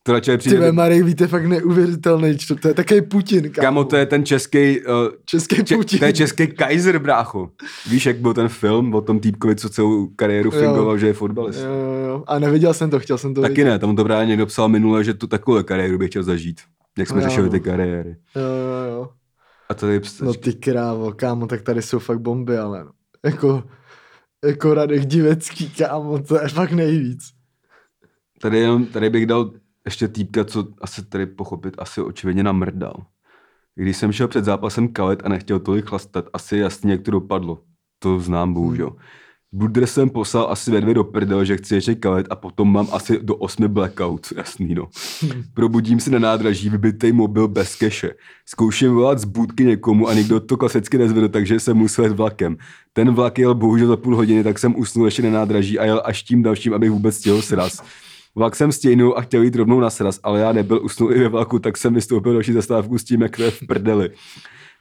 To radši přijde... ve Marek víte fakt neuvěřitelný, čo- to je takový Putin, kámo. Kamo, to je ten český, uh, Český če- Putin. to je český Kaiser, brácho. Víš, jak byl ten film o tom týpkovi, co celou kariéru fingoval, že je fotbalista? Jo, jo, jo. A neviděl jsem to, chtěl jsem to Taky vidět. ne, tam to právě někdo psal minule, že tu takovou kariéru bych chtěl zažít. Jak jsme Jo, řešili ty kariéry. Jo, jo, jo. A to je No ty krávo, kámo, tak tady jsou fakt bomby, ale no. Jako, jako Radek Divecký, kámo, to je fakt nejvíc. Tady, jenom, tady bych dal ještě týpka, co asi tady pochopit, asi očividně namrdal. Když jsem šel před zápasem kalet a nechtěl tolik chlastat, asi jasně, jak to dopadlo. To znám, bohužel. Hmm. Budr jsem poslal asi ve dvě do prdel, že chci ještě kalet a potom mám asi do osmi blackout, jasný no. Probudím se na nádraží, vybitej mobil bez keše. Zkouším volat z budky někomu a někdo to klasicky nezvedl, takže jsem musel jet vlakem. Ten vlak jel bohužel za půl hodiny, tak jsem usnul ještě na nádraží a jel až tím dalším, abych vůbec stihl sraz. Vlak jsem stěhnul a chtěl jít rovnou na sraz, ale já nebyl, usnul i ve vlaku, tak jsem vystoupil další zastávku s tím, jak to je v prdeli.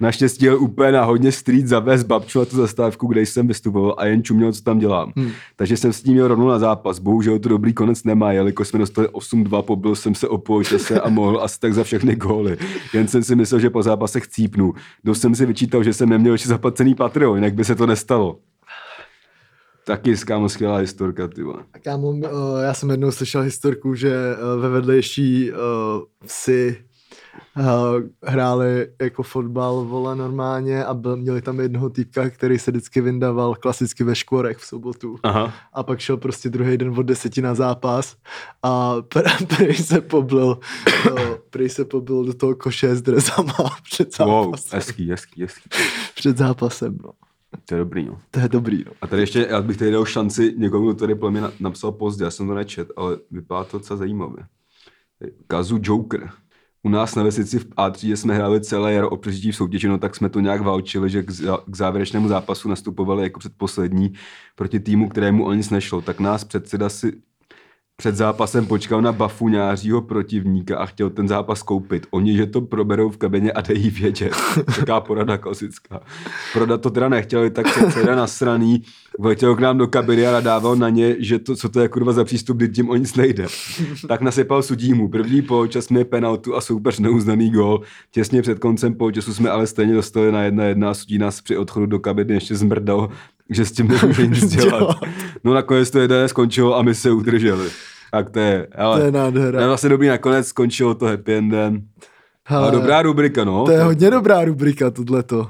Naštěstí jel úplně na hodně street zavést babču na tu zastávku, kde jsem vystupoval a jen čuměl, co tam dělám. Hmm. Takže jsem s tím měl rovnou na zápas. Bohužel to dobrý konec nemá, jelikož jsme dostali 8-2, pobil jsem se o poločase a mohl asi tak za všechny góly. Jen jsem si myslel, že po zápase chcípnu. Dost jsem si vyčítal, že jsem neměl ještě zaplacený Patreon, jinak by se to nestalo. Taky kámo skvělá historka, ty vole. A Kámo, uh, já jsem jednou slyšel historku, že uh, ve vedlejší uh, vsi hráli jako fotbal, vole, normálně a byl, měli tam jednoho týpka, který se vždycky vyndaval klasicky ve škvorech v sobotu. Aha. A pak šel prostě druhý den od deseti na zápas a pr- prej se poblil, uh, prej se poblil do toho koše s drezama před Wow, zápasem. hezký, hezký, hezký. Před zápasem, no. To je dobrý, no. To je dobrý, no. A tady ještě, já bych tady dal šanci někomu, kdo tady podle mě na- napsal pozdě, já jsem to nečet, ale vypadá to docela zajímavě. Kazu Joker. U nás na vesnici v A3 jsme hráli celé jaro o přežití v soutěži, no tak jsme to nějak válčili, že k závěrečnému zápasu nastupovali jako předposlední proti týmu, kterému o nic nešlo. Tak nás předseda si před zápasem počkal na bafuňářího protivníka a chtěl ten zápas koupit. Oni, že to proberou v kabině a dejí vědět. Taková porada klasická. Prodat to teda nechtěli, tak se teda nasraný vletěl k nám do kabiny a nadával na ně, že to, co to je kurva za přístup, kdy tím o nic nejde. Tak nasypal sudímu. První poločas jsme penaltu a soupeř neuznaný gol. Těsně před koncem poločasu jsme ale stejně dostali na jedna jedna a sudí nás při odchodu do kabiny ještě zmrdal, že s tím nemůže nic dělat. No nakonec to jedné skončilo a my se udrželi. Tak to je, ale To je nádhera. To je vlastně dobrý, nakonec skončilo to happy endem. Hele, Ale dobrá rubrika, no. To je hodně dobrá rubrika, tohleto.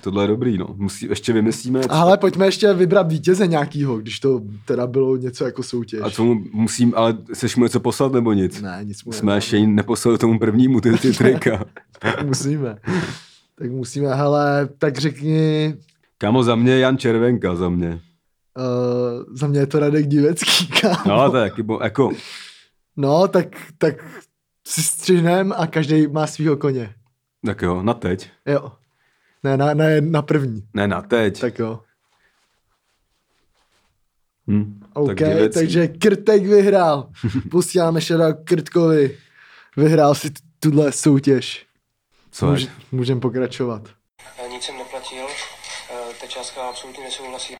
Tohle je dobrý, no. Musí, ještě vymyslíme. Ale pojďme ještě vybrat vítěze nějakýho, když to teda bylo něco jako soutěž. A co mu musím, ale chceš mu něco poslat nebo nic? Ne, nic mu Jsme ještě neposlali tomu prvnímu ty, ty trika. Tak musíme. Tak musíme, hele, tak řekni, Kámo, za mě Jan Červenka, za mě. Uh, za mě je to Radek Divecký, kámo. No, to je jaký, bo- jako, No, tak, tak si střihnem a každý má svýho koně. tak jo, na teď. Jo. Ne, na, na, na první. Ne, na teď. Tak jo. Hm. OK, Divecký. takže Krtek vyhrál. Posíláme shoutout Krtkovi. Vyhrál si tuhle soutěž. Co je? Může, můžeme pokračovat. Nic jsem neplatil, eh, ta částka absolutně nesouhlasí.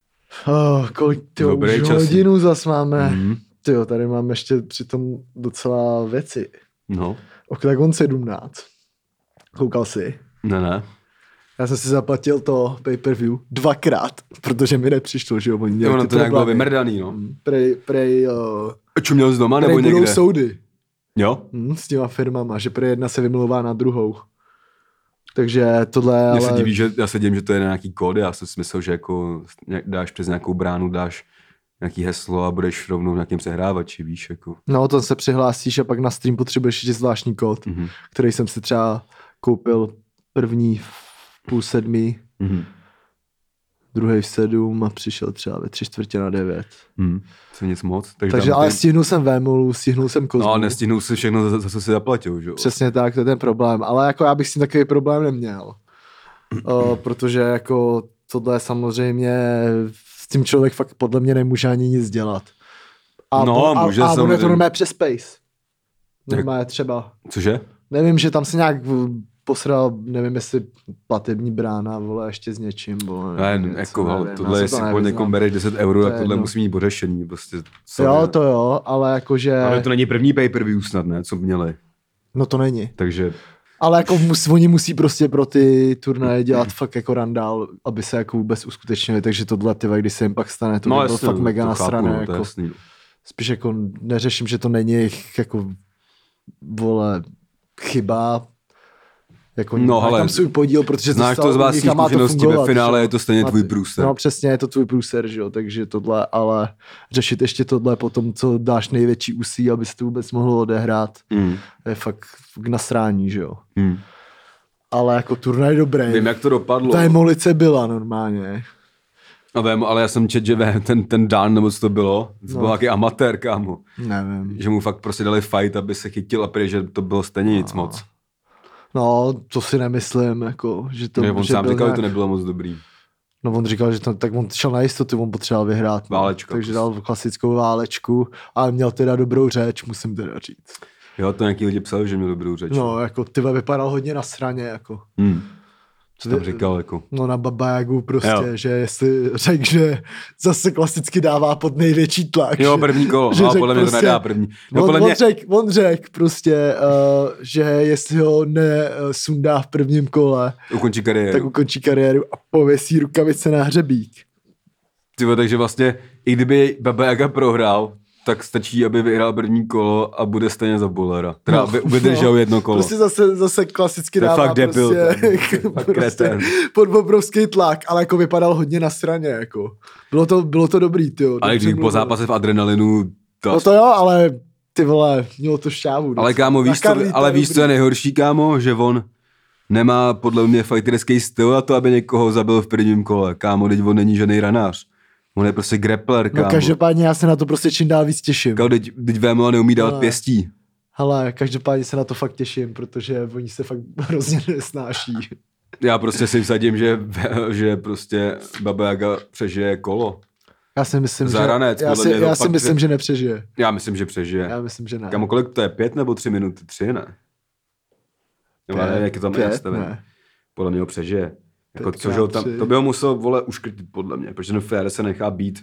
Oh, kolik, tyjo, Dobrý už čas. hodinu zas máme. Mm. Mhm. Tyjo, tady máme ještě přitom docela věci. No, Octagon 17. Koukal jsi? ne, ne. Já jsem si zaplatil to pay-per-view dvakrát, protože mi nepřišlo, že jo, oni měli ty to nějak bylo vymrdaný, no. Prej, prej, uh, Čo měl z doma nebo prej budou někde? soudy Jo? hm, s těma firmama, že prej jedna se vymlouvá na druhou. Takže tohle, Ale... Já se ale... divím, že, já se divím, že to je na nějaký kód, já jsem si myslel, že jako dáš přes nějakou bránu, dáš nějaký heslo a budeš rovnou v nějakým přehrávači, víš, jako. No, to se přihlásíš a pak na stream potřebuješ ještě zvláštní kód, Mhm. který jsem si třeba koupil první v půl sedmi, Mhm. Druhý v sedm a přišel třeba ve tři čtvrtě na devět. Mhm. To je nic moc. Takže, Takže ale ty- stihnul jsem Vémolu, stihnul jsem Kozmu. No, nestihnul si všechno, za, za co si zaplatil, že jo? Přesně tak, to je ten problém. Ale jako já bych s tím takový problém neměl. o, protože jako tohle samozřejmě s tím člověk fakt podle mě nemůže ani nic dělat. A, No, po- a, může a bude to normálně přes Space. Normálně třeba. Cože? Nevím, že tam se nějak posral, nevím, jestli platební brána, vole, ještě s něčím, vole. Ne, něco, jako, nevím, já tohle, jestli po někom bereš 10 euro, To tak tohle jedno. musí mít pořešení, prostě. sorry. Jo, to jo, ale jakože, Ale to není první pay-per-view snad, ne, co měli. no to není. Takže, Ale jako mus, oni musí prostě pro ty turnaje dělat fakt jako randál, aby se jako vůbec uskutečnili, takže tohle ty, když se jim pak stane, to no by bylo jasně, fakt no, mega nasrané. no, jako, jasný. no. spíš jako neřeším, že to není jejich jako vole chyba, jako No, no, ale tam svůj podíl, protože Znáš to z to zkušenosti, ve finále že je to stejně tvůj průser. No přesně, je to tvůj průser, že jo, takže tohle, ale řešit ještě tohle potom, co dáš největší úsilí, aby se to vůbec mohlo odehrát, Mm. je fakt k nasrání, že jo. Mm. Ale jako turnaj dobrý. Vím, jak to dopadlo. Ta emolice byla normálně. A vím, ale já jsem čet, že ve- ten, ten Dan, nebo co to bylo, to No. byl nějaký amatér, kámo. Nevím. Že mu fakt prostě dali fight, aby se chytil a prý, že to bylo stejně nic moc. No, to si nemyslím, jako, že to, To, on že sám říkal, nějak... že to nebylo moc dobrý. No on říkal, že to, tak on šel na jistotu, on potřeboval vyhrát. no. Válečka Takže prostě. dal klasickou válečku, ale měl teda dobrou řeč, musím teda říct. Jo, to nějaký lidi psali, že měl dobrou řeč. No, jako ty vypadal hodně na straně, jako. Hmm. Co tam říkal, jako. No na Babajagu prostě, Jo. že jestli řekl, že zase klasicky dává pod největší tlak. Jo, první kolo, že no, řekl podle mě to prostě- nedá první. No, on, podle on mě, řek, on prostě, uh, že jestli ho nesundá v prvním kole, ukončí kariéru. tak ukončí kariéru a pověsí rukavice na hřebík. Ty vole, takže vlastně, i kdyby Baba Yaga prohrál, tak stačí, aby vyhrál první kolo a bude stejně za bolera. Teda No, aby vydržel no. jedno kolo. Prostě zase, zase klasicky To dává fakt debil, prostě, ten. Fakt prostě pod obrovský tlak, ale jako vypadal hodně na straně, jako. Bylo to, bylo to dobrý, ty ale když po zápase v adrenalinu, to, No to jo, ale ty vole, mělo to šťávu. ale kámo, víš, co, ale víš, co je nejhorší, kámo? Že on nemá podle mě fighterský styl a to, aby někoho zabil v prvním kole. Kámo, teď on není žádný ranář. On je prostě grappler, No kámo. každopádně já se na to prostě čím dál víc těším. Kámo, teď, teď Vémola neumí dávat pěstí. Hele, každopádně se na to fakt těším, protože oni se fakt hrozně nesnáší. Já prostě si vsadím, že, že prostě Baba Yaga přežije kolo. Já si myslím, že, já si, já si myslím, že- že nepřežije. Já myslím, že přežije. Já myslím, že ne. Kamo, kolik to je? Pět nebo tři minuty? Tři, ne? Nebo já nevím, jak je tam Pět? Ne. Podle mě ho přežije. Jako, což ho krát tam, to by ho musel vole uškrtit podle mě, protože ten Fér se nechá být.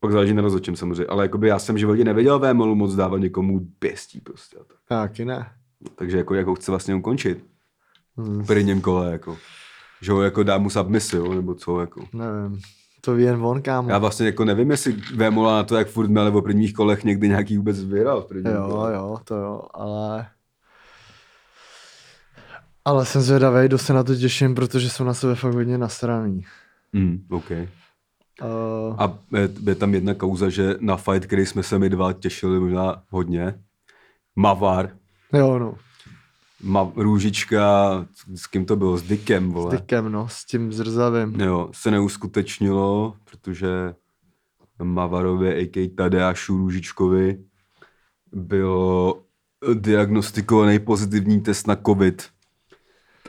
Pak záleží na rozhodčím samozřejmě, ale jakoby já jsem v životě nevěděl VMLu moc dávat někomu pěstí prostě. Taky ne. Takže jako, jak ho chce vlastně ukončit Hmm, v prvním kole, jako. Že ho jako dá mu submisi, jo, nebo co, jako. nevím. To ví jen on, kámo. Já vlastně jako nevím, jestli VMLa na to, jak furt měl v prvních kolech někdy nějaký vůbec vyhrál v prvním Jo, kole. jo, to jo, ale... Ale jsem zvědavý, dost se na to těším, protože jsou na sebe fakt hodně nasraný. Mm, OK. Uh, A je, je tam jedna kauza, že na fight, který jsme se my dva těšili možná hodně, Mavar, jo, no, Ma, Růžička, s kým to bylo, s Dickem, s vole. Dickem, no, s tím zrzavým. Jo, se neuskutečnilo, protože Mavarovi, a.k. Tadeášu Růžičkovi, bylo diagnostikovaný pozitivní test na covid.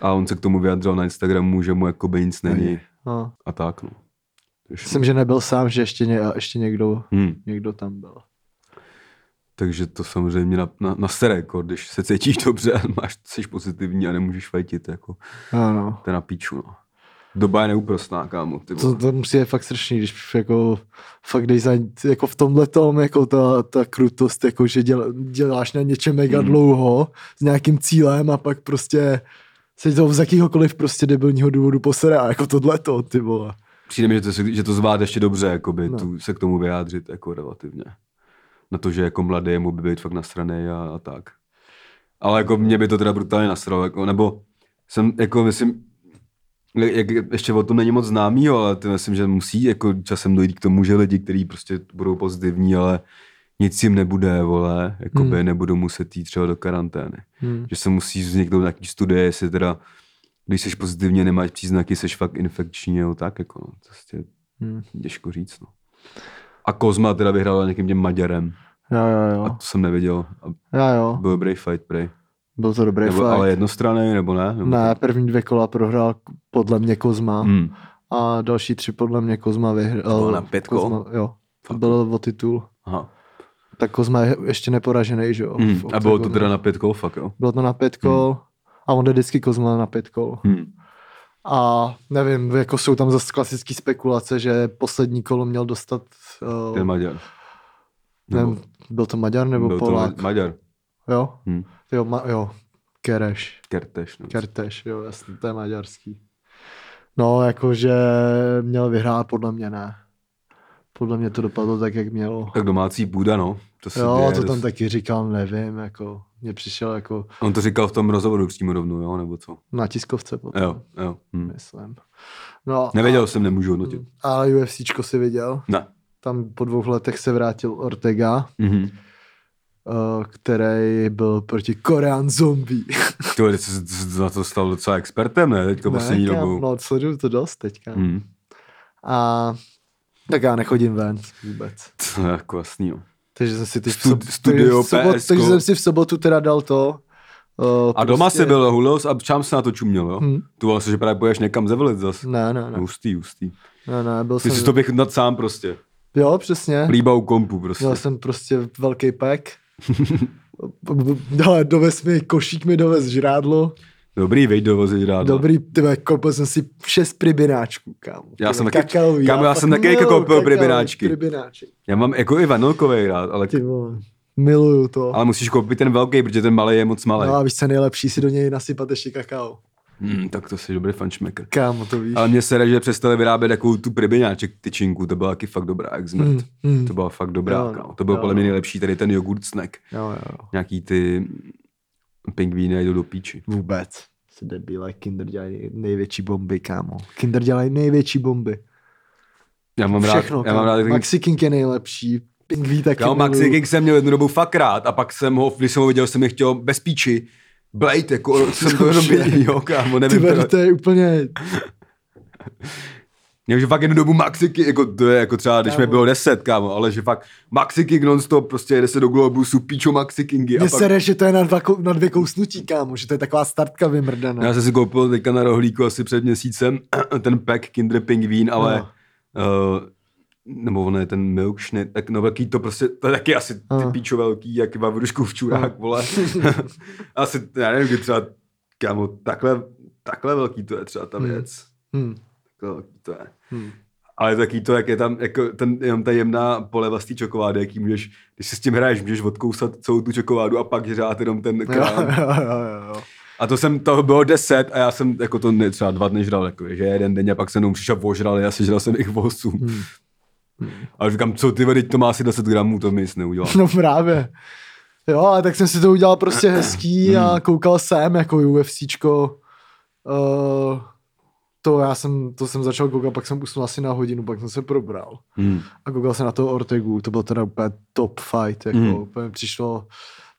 A on se k tomu vyjadřil na Instagramu, že mu jakoby nic není. No. A tak, no. Myslím, že nebyl sám, že ještě, ně, ještě někdo, hmm. někdo tam byl. Takže to samozřejmě na, na, na sere, jako, když se cítíš dobře a máš, jsi pozitivní a nemůžeš fajtit, jako, Ano. to je na píču, no. Doba je neúprostná, kámo, ty To, to musí je fakt strašný, když jako fakt jdeš za, jako v tomhle tom, jako ta, ta krutost, jako že děl, děláš na něčem mega Hmm. dlouho s nějakým cílem a pak prostě se to z jakýhokoliv prostě debilního důvodu posere a jako tohle to, ty vole. Přijde mi, že to, že to zvládne ještě dobře, jakoby, No. tu, se k tomu vyjádřit, jako relativně. Na to, že jako mladý mu by být fakt nasraný a, a tak. Ale jako mě by to teda brutálně nasralo, jako, nebo jsem, jako myslím, jak, ještě o tom není moc známý, ale to myslím, že musí jako časem dojít k tomu, že lidi, kteří prostě budou pozitivní, ale nic jim nebude, vole, jakoby Hmm. nebudou muset jít třeba do karantény. Hmm. Že se musí vzniknout nějaký studie, jestli teda, když jsi pozitivně, nemáš příznaky, jsi fakt infekční, nebo tak, jako, no, to prostě Hmm. těžko říct, no. A Kozma teda vyhrál někým těm Maďarem. Jo, jo, A jo. to jsem neviděl. A Jo, jo. byl dobrý fight, prej. Byl to dobrý Nebo, fight. ale jednostranný, nebo ne? Nebo Ne, první dvě kola prohrál podle mě Kozma Hmm. a další tři podle mě Kozma vyhrál. To bylo na pět kol? Kozma, jo. To Fakt. bylo o titul. Aha. Tak Kozma je ještě neporažený, že jo? Hmm. A bylo to teda na pět kol, fakt, jo? Bylo to na pět kol a on jde vždycky Kozma na pět kol. Hmm. A nevím, jako jsou tam zase klasické spekulace, že poslední kolo měl dostat, Ten uh, Maďar. nevím, byl to Maďar nebo byl Polák? to Maďar. Jo? Hmm. Jo, ma, jo, Kereš. Kerteš. No. Kerteš, jo, jasně, to je maďarský. No, jakože měl vyhrát, podle mě ne. Podle mě to dopadlo tak, jak mělo. Tak domácí půda, no. To se Jo, to dost- tam taky říkal, nevím, jako, mně přišel jako On to říkal v tom rozhovoru přímo rovnou, jo, nebo co? na tiskovce potom, Jo, jo. Hm. myslím. No, Nevěděl jsem, nemůžu hodnotit. A, a UFCčko si viděl? Ne. Tam po dvou letech se vrátil Ortega, Mhm. uh, který byl proti Korean Zombie. Ty jsi na to stal docela expertem, ne? Teďka poslední Ne, dobou. No, sleduju to dost teďka. Hmm. A tak já nechodím ven vůbec. To je jako jasný, jo. Takže jsem si teď v Stud- sob- studio takže v sobot, PSko. takže jsem si v sobotu teda dal to. Uh, A doma si byl hulos a čám se na to čuměl, jo? Hm. Tu vlastně, že právě poješ někam zevelit zas. Ne, ne, ne. Hustý, hustý. Ne, ne, byl Ty jsem... si to vychutnat sám prostě. Jo, přesně. Líba u kompu prostě. Měl jsem prostě velký pack. Ale dovez mi, košík mi dovez žrádlo. Dobrý, veď dovozit rád. Dobrý, tyhle, koupil jsem si šest pribináčků, kámo. Já jsem taky- kakaový, kámo, já fakt jsem taky miluju koupil pribináčky. Já mám jako i vanilkový rád, ale, Ty vole, miluju to. ale musíš koupit ten velký, protože ten malý je moc malý. No a víš, co nejlepší, si do něj nasypat ještě kakao. Hmm, tak to jsi dobrý fanšmekr. Kámo, to víš. Ale mě se že přestali vyrábět takovou tu pribináček tyčinku, to byla taky fakt dobrá, jak smrt. Mm, mm. To byla fakt dobrá, Jo, no, no. To byl podle mě no. nejlepší, tady ten jogurt snack. Jo, jo. Nějaký ty pingvíny jdou do píči. Vůbec. Se debíle, Kinder dělají největší bomby, kámo. Kinder dělají největší bomby. Já mám Všechno, rád, já mám rád kámo. Maxi King je nejlepší. Pingví taky Kámo, Maxi. King jsem měl jednu dobu fakt rád a pak jsem ho, když jsem ho viděl, jsem je chtěl bez píči. Blade, jako jsem to jenom jo, kámo, Ty nevím. proč. to je úplně... Já, že fakt jednu dobu Maxi King, jako to je jako třeba, když mi bylo 10, kámo, ale že fakt Maxi King non-stop, prostě jede se do Globusu, píčo Maxi Kingy. A Mně pak, sere, že to je na, dva, na dvě kousnutí, kámo, že to je taková startka vymrdaná. já jsem si koupil teďka na rohlíku asi před měsícem ten pack Kinder Pingvín, ale No. Uh, nebo on je ten milkshake, tak no velký to prostě, to je taky asi ty Aha. píčo velký, jak vavrušku v čurák, vole. asi, já nevím, kdy třeba, kámo, takhle, takhle velký to je třeba ta Hmm. věc. Hm. Takhle velký to je. Hm. Ale taky to, jak je tam jako ten, jenom ta jemná poleva z té čokolády, jaký můžeš, když si s tím hraješ, můžeš odkousat celou tu čokoládu a pak žrát jenom ten Jo, krám. jo, jo, jo. A to jsem, to bylo 10 a já jsem jako to ne, třeba dva dny žral, jako, že jeden den a pak jsem jenom přišel ožral, já si žral jsem jich 8. Hmm. A říkám, co ty vedy, to má asi 10 gramů, to mi nic neudělá. No právě. Jo, ale tak jsem si to udělal prostě hezký Hmm. a koukal jsem jako UFCčko. Uh, to já jsem, to jsem začal koukat, pak jsem usnul asi na hodinu, pak jsem se probral. Hmm. A koukal jsem na toho Ortegu, to byl teda úplně top fight, jako Hmm. úplně přišlo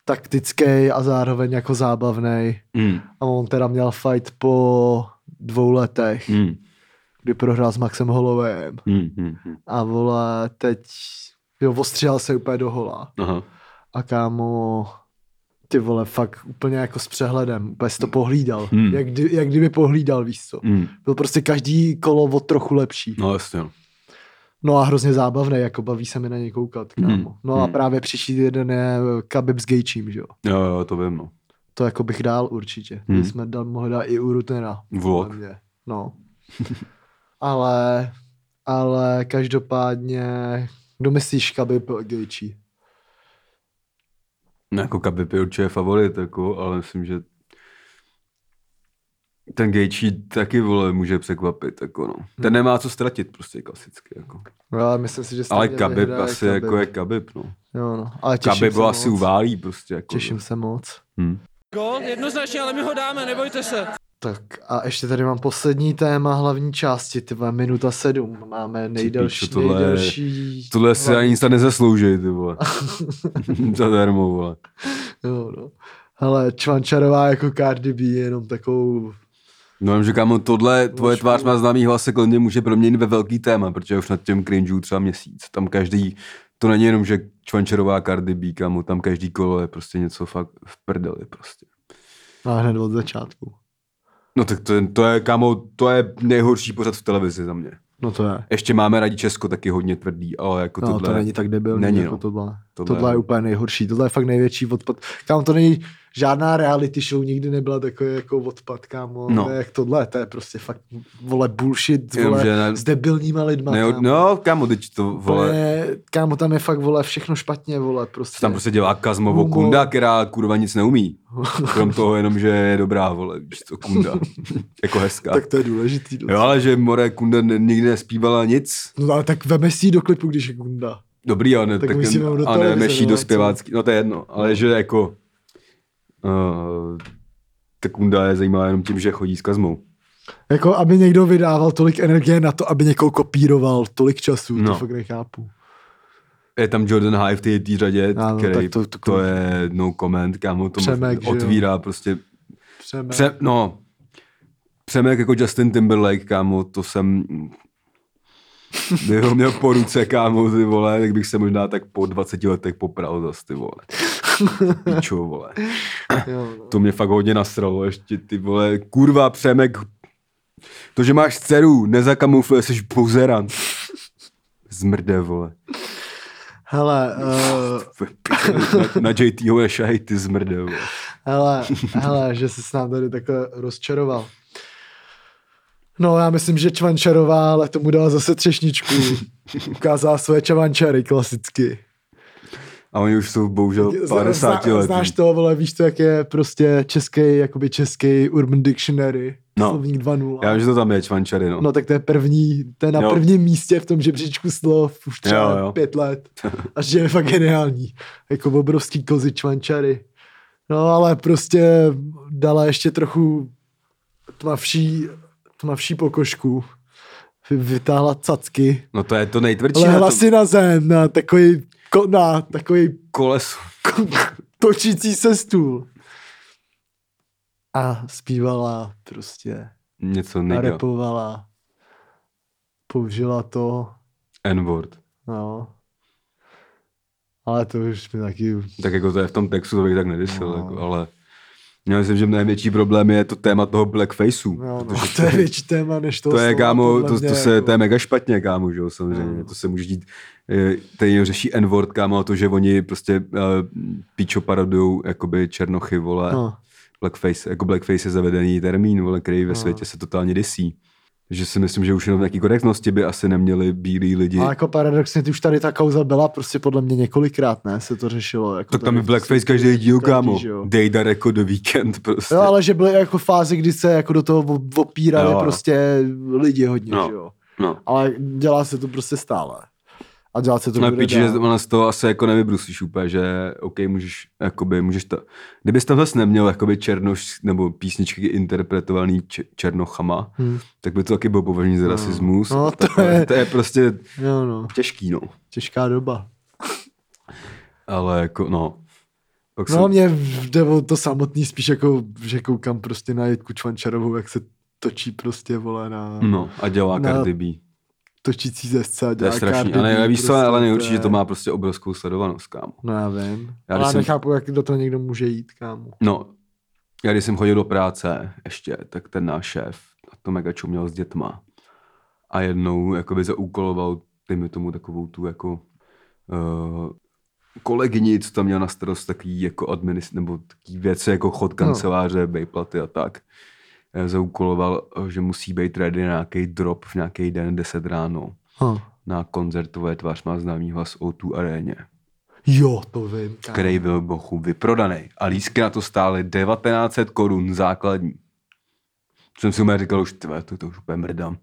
taktický a zároveň jako zábavný. Hmm. A on teda měl fight po dvou letech, Hmm. kdy prohrál s Maxem Hollowayem. Hmm. Hmm. Hmm. A vole, teď, jo, ostříhal se úplně do hola. Aha. A kámo, ty vole, fakt úplně jako s přehledem, úplně to pohlídal. Hmm. Jak, kdy, jak kdyby pohlídal, víš co. Hmm. Byl prostě každý kolo o trochu lepší. No jasně, no. No a hrozně zábavný, jako baví se mi na něj koukat, kámo. Hmm. No a Hmm. právě příští jeden je Khabib s Gejčím, že jo. Jo, jo, to vím, no. To jako bych dál určitě. Hmm. Hmm. jsme dal, mohli dát i u Rutena. Vlog. No. ale, ale každopádně, kdo myslíš Khabib Gejčí? No, jako Khabib je určitě favorit, jako, ale myslím, že ten Gaethje taky, vole, může překvapit, jako no. Ten nemá co ztratit, prostě klasicky, jako. No, ale myslím si, že Ale vyhraje asi Khabib. jako je Khabib, no. Jo, no. Ale těším Khabib se ho asi moc. uválí, prostě, jako. Těším se moc. Hm. Gol, jednoznačně, ale my ho dáme, nebojte se. Tak a ještě tady mám poslední téma hlavní části, ty vole, minuta sedm. Máme nejdelší, pičo, tohle nejdelší... Tohle si ani nic nezaslouží, ty vole. Zadarmo, vole. Jo, no. Hele, Čvančarová jako Cardi B je jenom takovou... No jenom, že kámo, tohle, tvoje Trošku. tvář má známý hlas se klidně může proměnit ve velký téma, protože už nad tím cringe třeba měsíc. Tam každý, to není jenom, že Čvančerová Cardi B, kámo, tam každý kolo je prostě něco fakt v prdeli prostě. A hned od začátku. No tak to je, to je, kámo, to je nejhorší pořad v televizi za mě. No to je. Ještě máme radí Česko taky hodně tvrdý, ale jako No, tohle... to není tak debilní není, jako no. tohle. Tohle Tohle, je- úplně nejhorší. Tohle je fakt největší odpad. Kámo, to není žádná reality show, nikdy nebyla takový jako odpad, kámo. No. No. Jak tohle, to je prostě fakt, vole, bullshit, vole, že ne- s debilníma lidma, Ne, kámo. no, kámo, teď to, vole, Úplně, kámo, tam je fakt, vole, všechno špatně, vole, prostě. tam prostě dělá Kazmovo. Kunda, která kurva nic neumí. Krom toho jenom, že je dobrá, vole, víš co, Kunda. jako hezká. tak to je důležitý. Jo, ale že More Kunda ne- nikdy nespívala nic. No ale tak veme si do klipu, když je Kunda. Dobrý, ale, ne, Tak tak, do a ne, televize, meší no, do zpěvácký, no to je jedno, ale že jako uh, ta Kunda je zajímavá jenom tím, že chodí s Kazmou. Jako, aby někdo vydával tolik energie na to, aby někoho kopíroval tolik času, no. No. to fakt nechápu. Je tam Jordan High v té té řadě, Ano, který, tak to, to- to, je no comment, kámo, to Přemek, že jo? otvírá prostě, Přeme. pře, no, Přemek jako Justin Timberlake, kámo, to jsem, kdyby ho měl po ruce, kámo, ty vole, tak bych se možná tak po 20 letech popral zas, ty vole. Pičo, vole. Jo, no. To mě fakt hodně nasralo, ještě ty vole, kurva Přemek, to, že máš dceru, nezakamufluje, jsi buzerant. Zmrde, vole. Hele, uh, na, na JTho nešahej, ty zmrde, vole. hele, hele, že jsi s nám tady takhle rozčaroval. No, já myslím, že Čvančarová, ale tomu dala zase třešničku. Ukázala své čvančary klasicky. A oni už jsou bohužel 50 Zna- let. Znáš to, vole, víš to, jak je prostě český, jakoby český Urban Dictionary. No. Slovník 2.0. Já vím, že to tam je, čvančary, no. No tak to je první, to je na Jo. prvním místě v tom žebříčku slov už třeba Jo, jo. pět let. A že je fakt geniální. Jako obrovský kozy čvančary. No ale prostě dala ještě trochu tmavší, tmavší pokožku. Vy- Vytáhla cacky. no to je to nejtvrdší na Lehla tom si na zem na takový, ko, na takový kolesu. točící se stůl. A zpívala prostě. Něco A nega. repovala. Použila to. N-word. No. Ale to už mi taky... Tak jako to je v tom textu, to bych tak nedysil, No. jako, ale Já myslím, že největší problém je to téma toho blackfaceu. No, no, to je větší téma, než to to je, kámo, to, to, se, jako. to je mega špatně, kámo, že jo, samozřejmě. No. To se může dít, eh, tady řeší N-word, kámo, a to, že oni prostě uh, píčo parodujou jakoby černochy, vole. No. Blackface, jako blackface je zavedený termín, vole, který ve světě se totálně desí. Že si myslím, že už jenom v nějaký korektnosti by asi neměli bílí lidi. A jako paradoxně, ty už tady ta kauza byla prostě podle mě několikrát, ne? Se to řešilo. Jako tak tam je blackface každý díl, kámo. Dejda jako do víkend prostě. Jo, ale že byly jako fáze, kdy se jako do toho op- opírali Jo. prostě lidi hodně, No. že jo. No. Ale dělá se to prostě stále. A dělat se to No bude píči, že z toho asi jako nevybrusíš úplně, že OK, můžeš, jakoby, můžeš to, kdybys tam zase neměl jakoby černoš, nebo písničky interpretovaný č- černochama, hmm. tak by to taky bylo považený za rasismus. No, to je- to je prostě Jo, no. těžký, no. Těžká doba. Ale jako, no. Pak No jsem, mě jde o to samotný spíš jako, že koukám prostě na Jitku Čvančarovou, jak se točí prostě, vole, na no, a dělá na- Cardi B. točící zesce a To je strašný. Ale víš co, prostě, ale je- že to má prostě obrovskou sledovanost, kámo. No já vím. Já ale já jsem- nechápu, jak do toho někdo může jít, kámo. No, já když jsem chodil do práce ještě, tak ten náš šéf na to mega čuměl s dětma. A jednou jakoby zaúkoloval, dejme tomu takovou tu jako uh, kolegyni, co tam měla na starost takový jako administ, nebo takový věci jako chod kanceláře, no. bejplaty a tak. Eh, Zaúkoloval, eh, že musí být ready na nějaký drop v nějaký den 10 ráno Huh. na koncertové tvář má známý hlas O2 aréně Jo, to vím. který byl bochu vyprodaný. A lístky na to stály 1900 korun základní. Jsem si úplně říkal, už tyhle, to, to už úplně mrdám.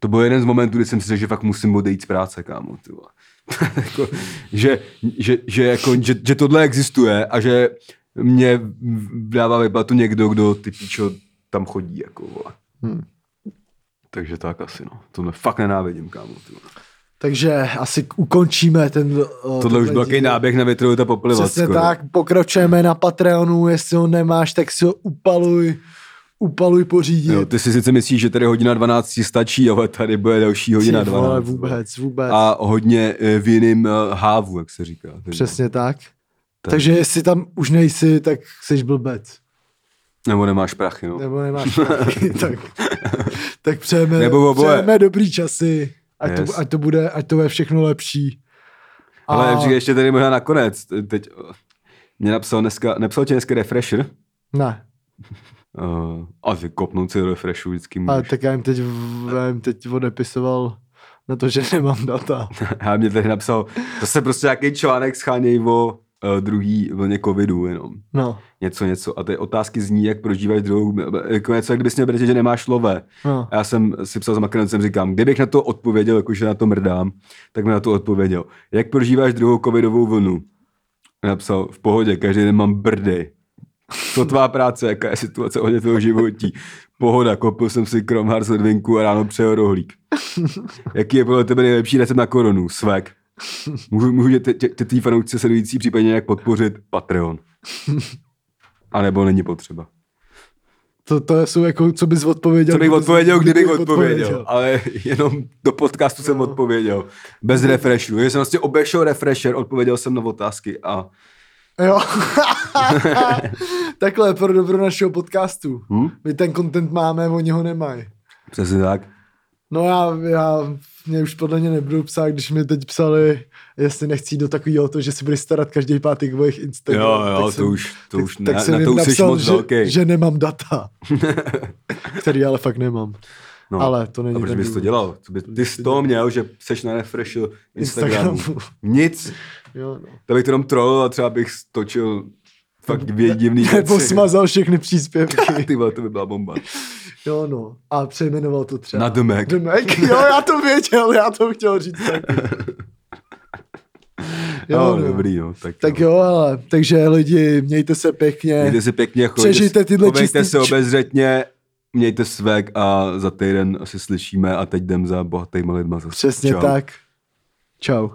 To byl jeden z momentů, kdy jsem si řekl, že fakt musím odejít z práce, kámo. Vole. jako, že, že, že, jako, že, že, tohle existuje a že mě dává vyplatu někdo, kdo ty píčo tam chodí, jako vole. Hmm. Takže tak asi, no. Tohle fakt nenávidím, kámo. Ty. Takže asi ukončíme ten... Uh, Tohle už byl takový náběh na větrovou poplivat. Přesně skoro. tak, pokračujeme na Patreonu, jestli ho nemáš, tak si ho upaluj, upaluj pořídit. Jo, ty si sice myslíš, že tady hodina 12 stačí, ale tady bude další hodina Ty vole, 12. vůbec, vůbec. A hodně eh, v jiným eh, hávu, jak se říká. Přesně tak. Tak. Takže jestli tam už nejsi, tak jsi blbec. Nebo nemáš prachy, no. Nebo nemáš prachy, tak, tak přejeme, Nebo oboje. přejeme dobrý časy. Ať, Yes. to, ať, to bude, ať to bude všechno lepší. Ale A- a... ještě tady možná nakonec. Teď mě napsal dneska, napsal ti dneska refresher. Ne, Uh, a ty kopnout si do refreshu vždycky ale můžeš. tak já jim teď, já jim teď odepisoval na to, že nemám data. A mě tady napsal, to se prostě nějaký článek scháněj o druhý vlně covidu jenom. No, Něco, něco. A ty otázky zní, jak prožíváš druhou, jako něco, jak kdybys měl brát, že nemáš lové. no. A já jsem si psal za Makronem, říkám, kdybych na to odpověděl, jakože na to mrdám, tak mi na to odpověděl. Jak prožíváš druhou covidovou vlnu? Napsal, v pohodě, každý den mám brdy. Co tvá práce, jaká je situace ohledně tvého životí? Pohoda, koupil jsem si kromhár z ledvinku a ráno přejel rohlík. Jaký je podle tebe nejlepší recept na koronu? Svek. Můžu, můžu tě, tě, tě tvý fanoušci sledující případně nějak podpořit? Patreon. A nebo není potřeba. To, to jsou jako, co bys odpověděl. Co bych odpověděl, kdybych kdybych odpověděl. Ale jenom do podcastu jsem odpověděl. Bez refreshu. Já jsem vlastně obešel refresher, odpověděl jsem na otázky a Jo. Takhle pro dobro našeho podcastu. Hm? My ten content máme, oni ho nemají. přesně tak. No já, já, mě už podle mě nebudou psát, když mi teď psali, jestli nechci do takového to, že si budeš starat každý pátek o jejich Instagram. Jo, jo, tak to jsem- už, to tak, už tak ne, jsem na to už jsi napsal, moc že, velký. že nemám data. který ale fakt nemám. No. ale to není A proč bys to dělal? Co by, ty z toho měl, že seš na refreshu Instagramu. Instagramu. Nic. Jo, no. To bych to jenom troll a třeba bych stočil fakt dvě divný Nebo věci. smazal všechny příspěvky. Ty to by byla bomba. Jo, no. A přejmenoval to třeba. Na The Mac. The Mac. Jo, já to věděl, já to chtěl říct taky. Jo, Jo, no. dobrý, no. Tak, Tak jo, ale, takže lidi, mějte se pěkně. Mějte se pěkně, Přežijte tyhle čistý- se obezřetně, mějte svek a za týden asi slyšíme a teď jdem za bohatýma lidma zase. Přesně Čau. tak. Čau.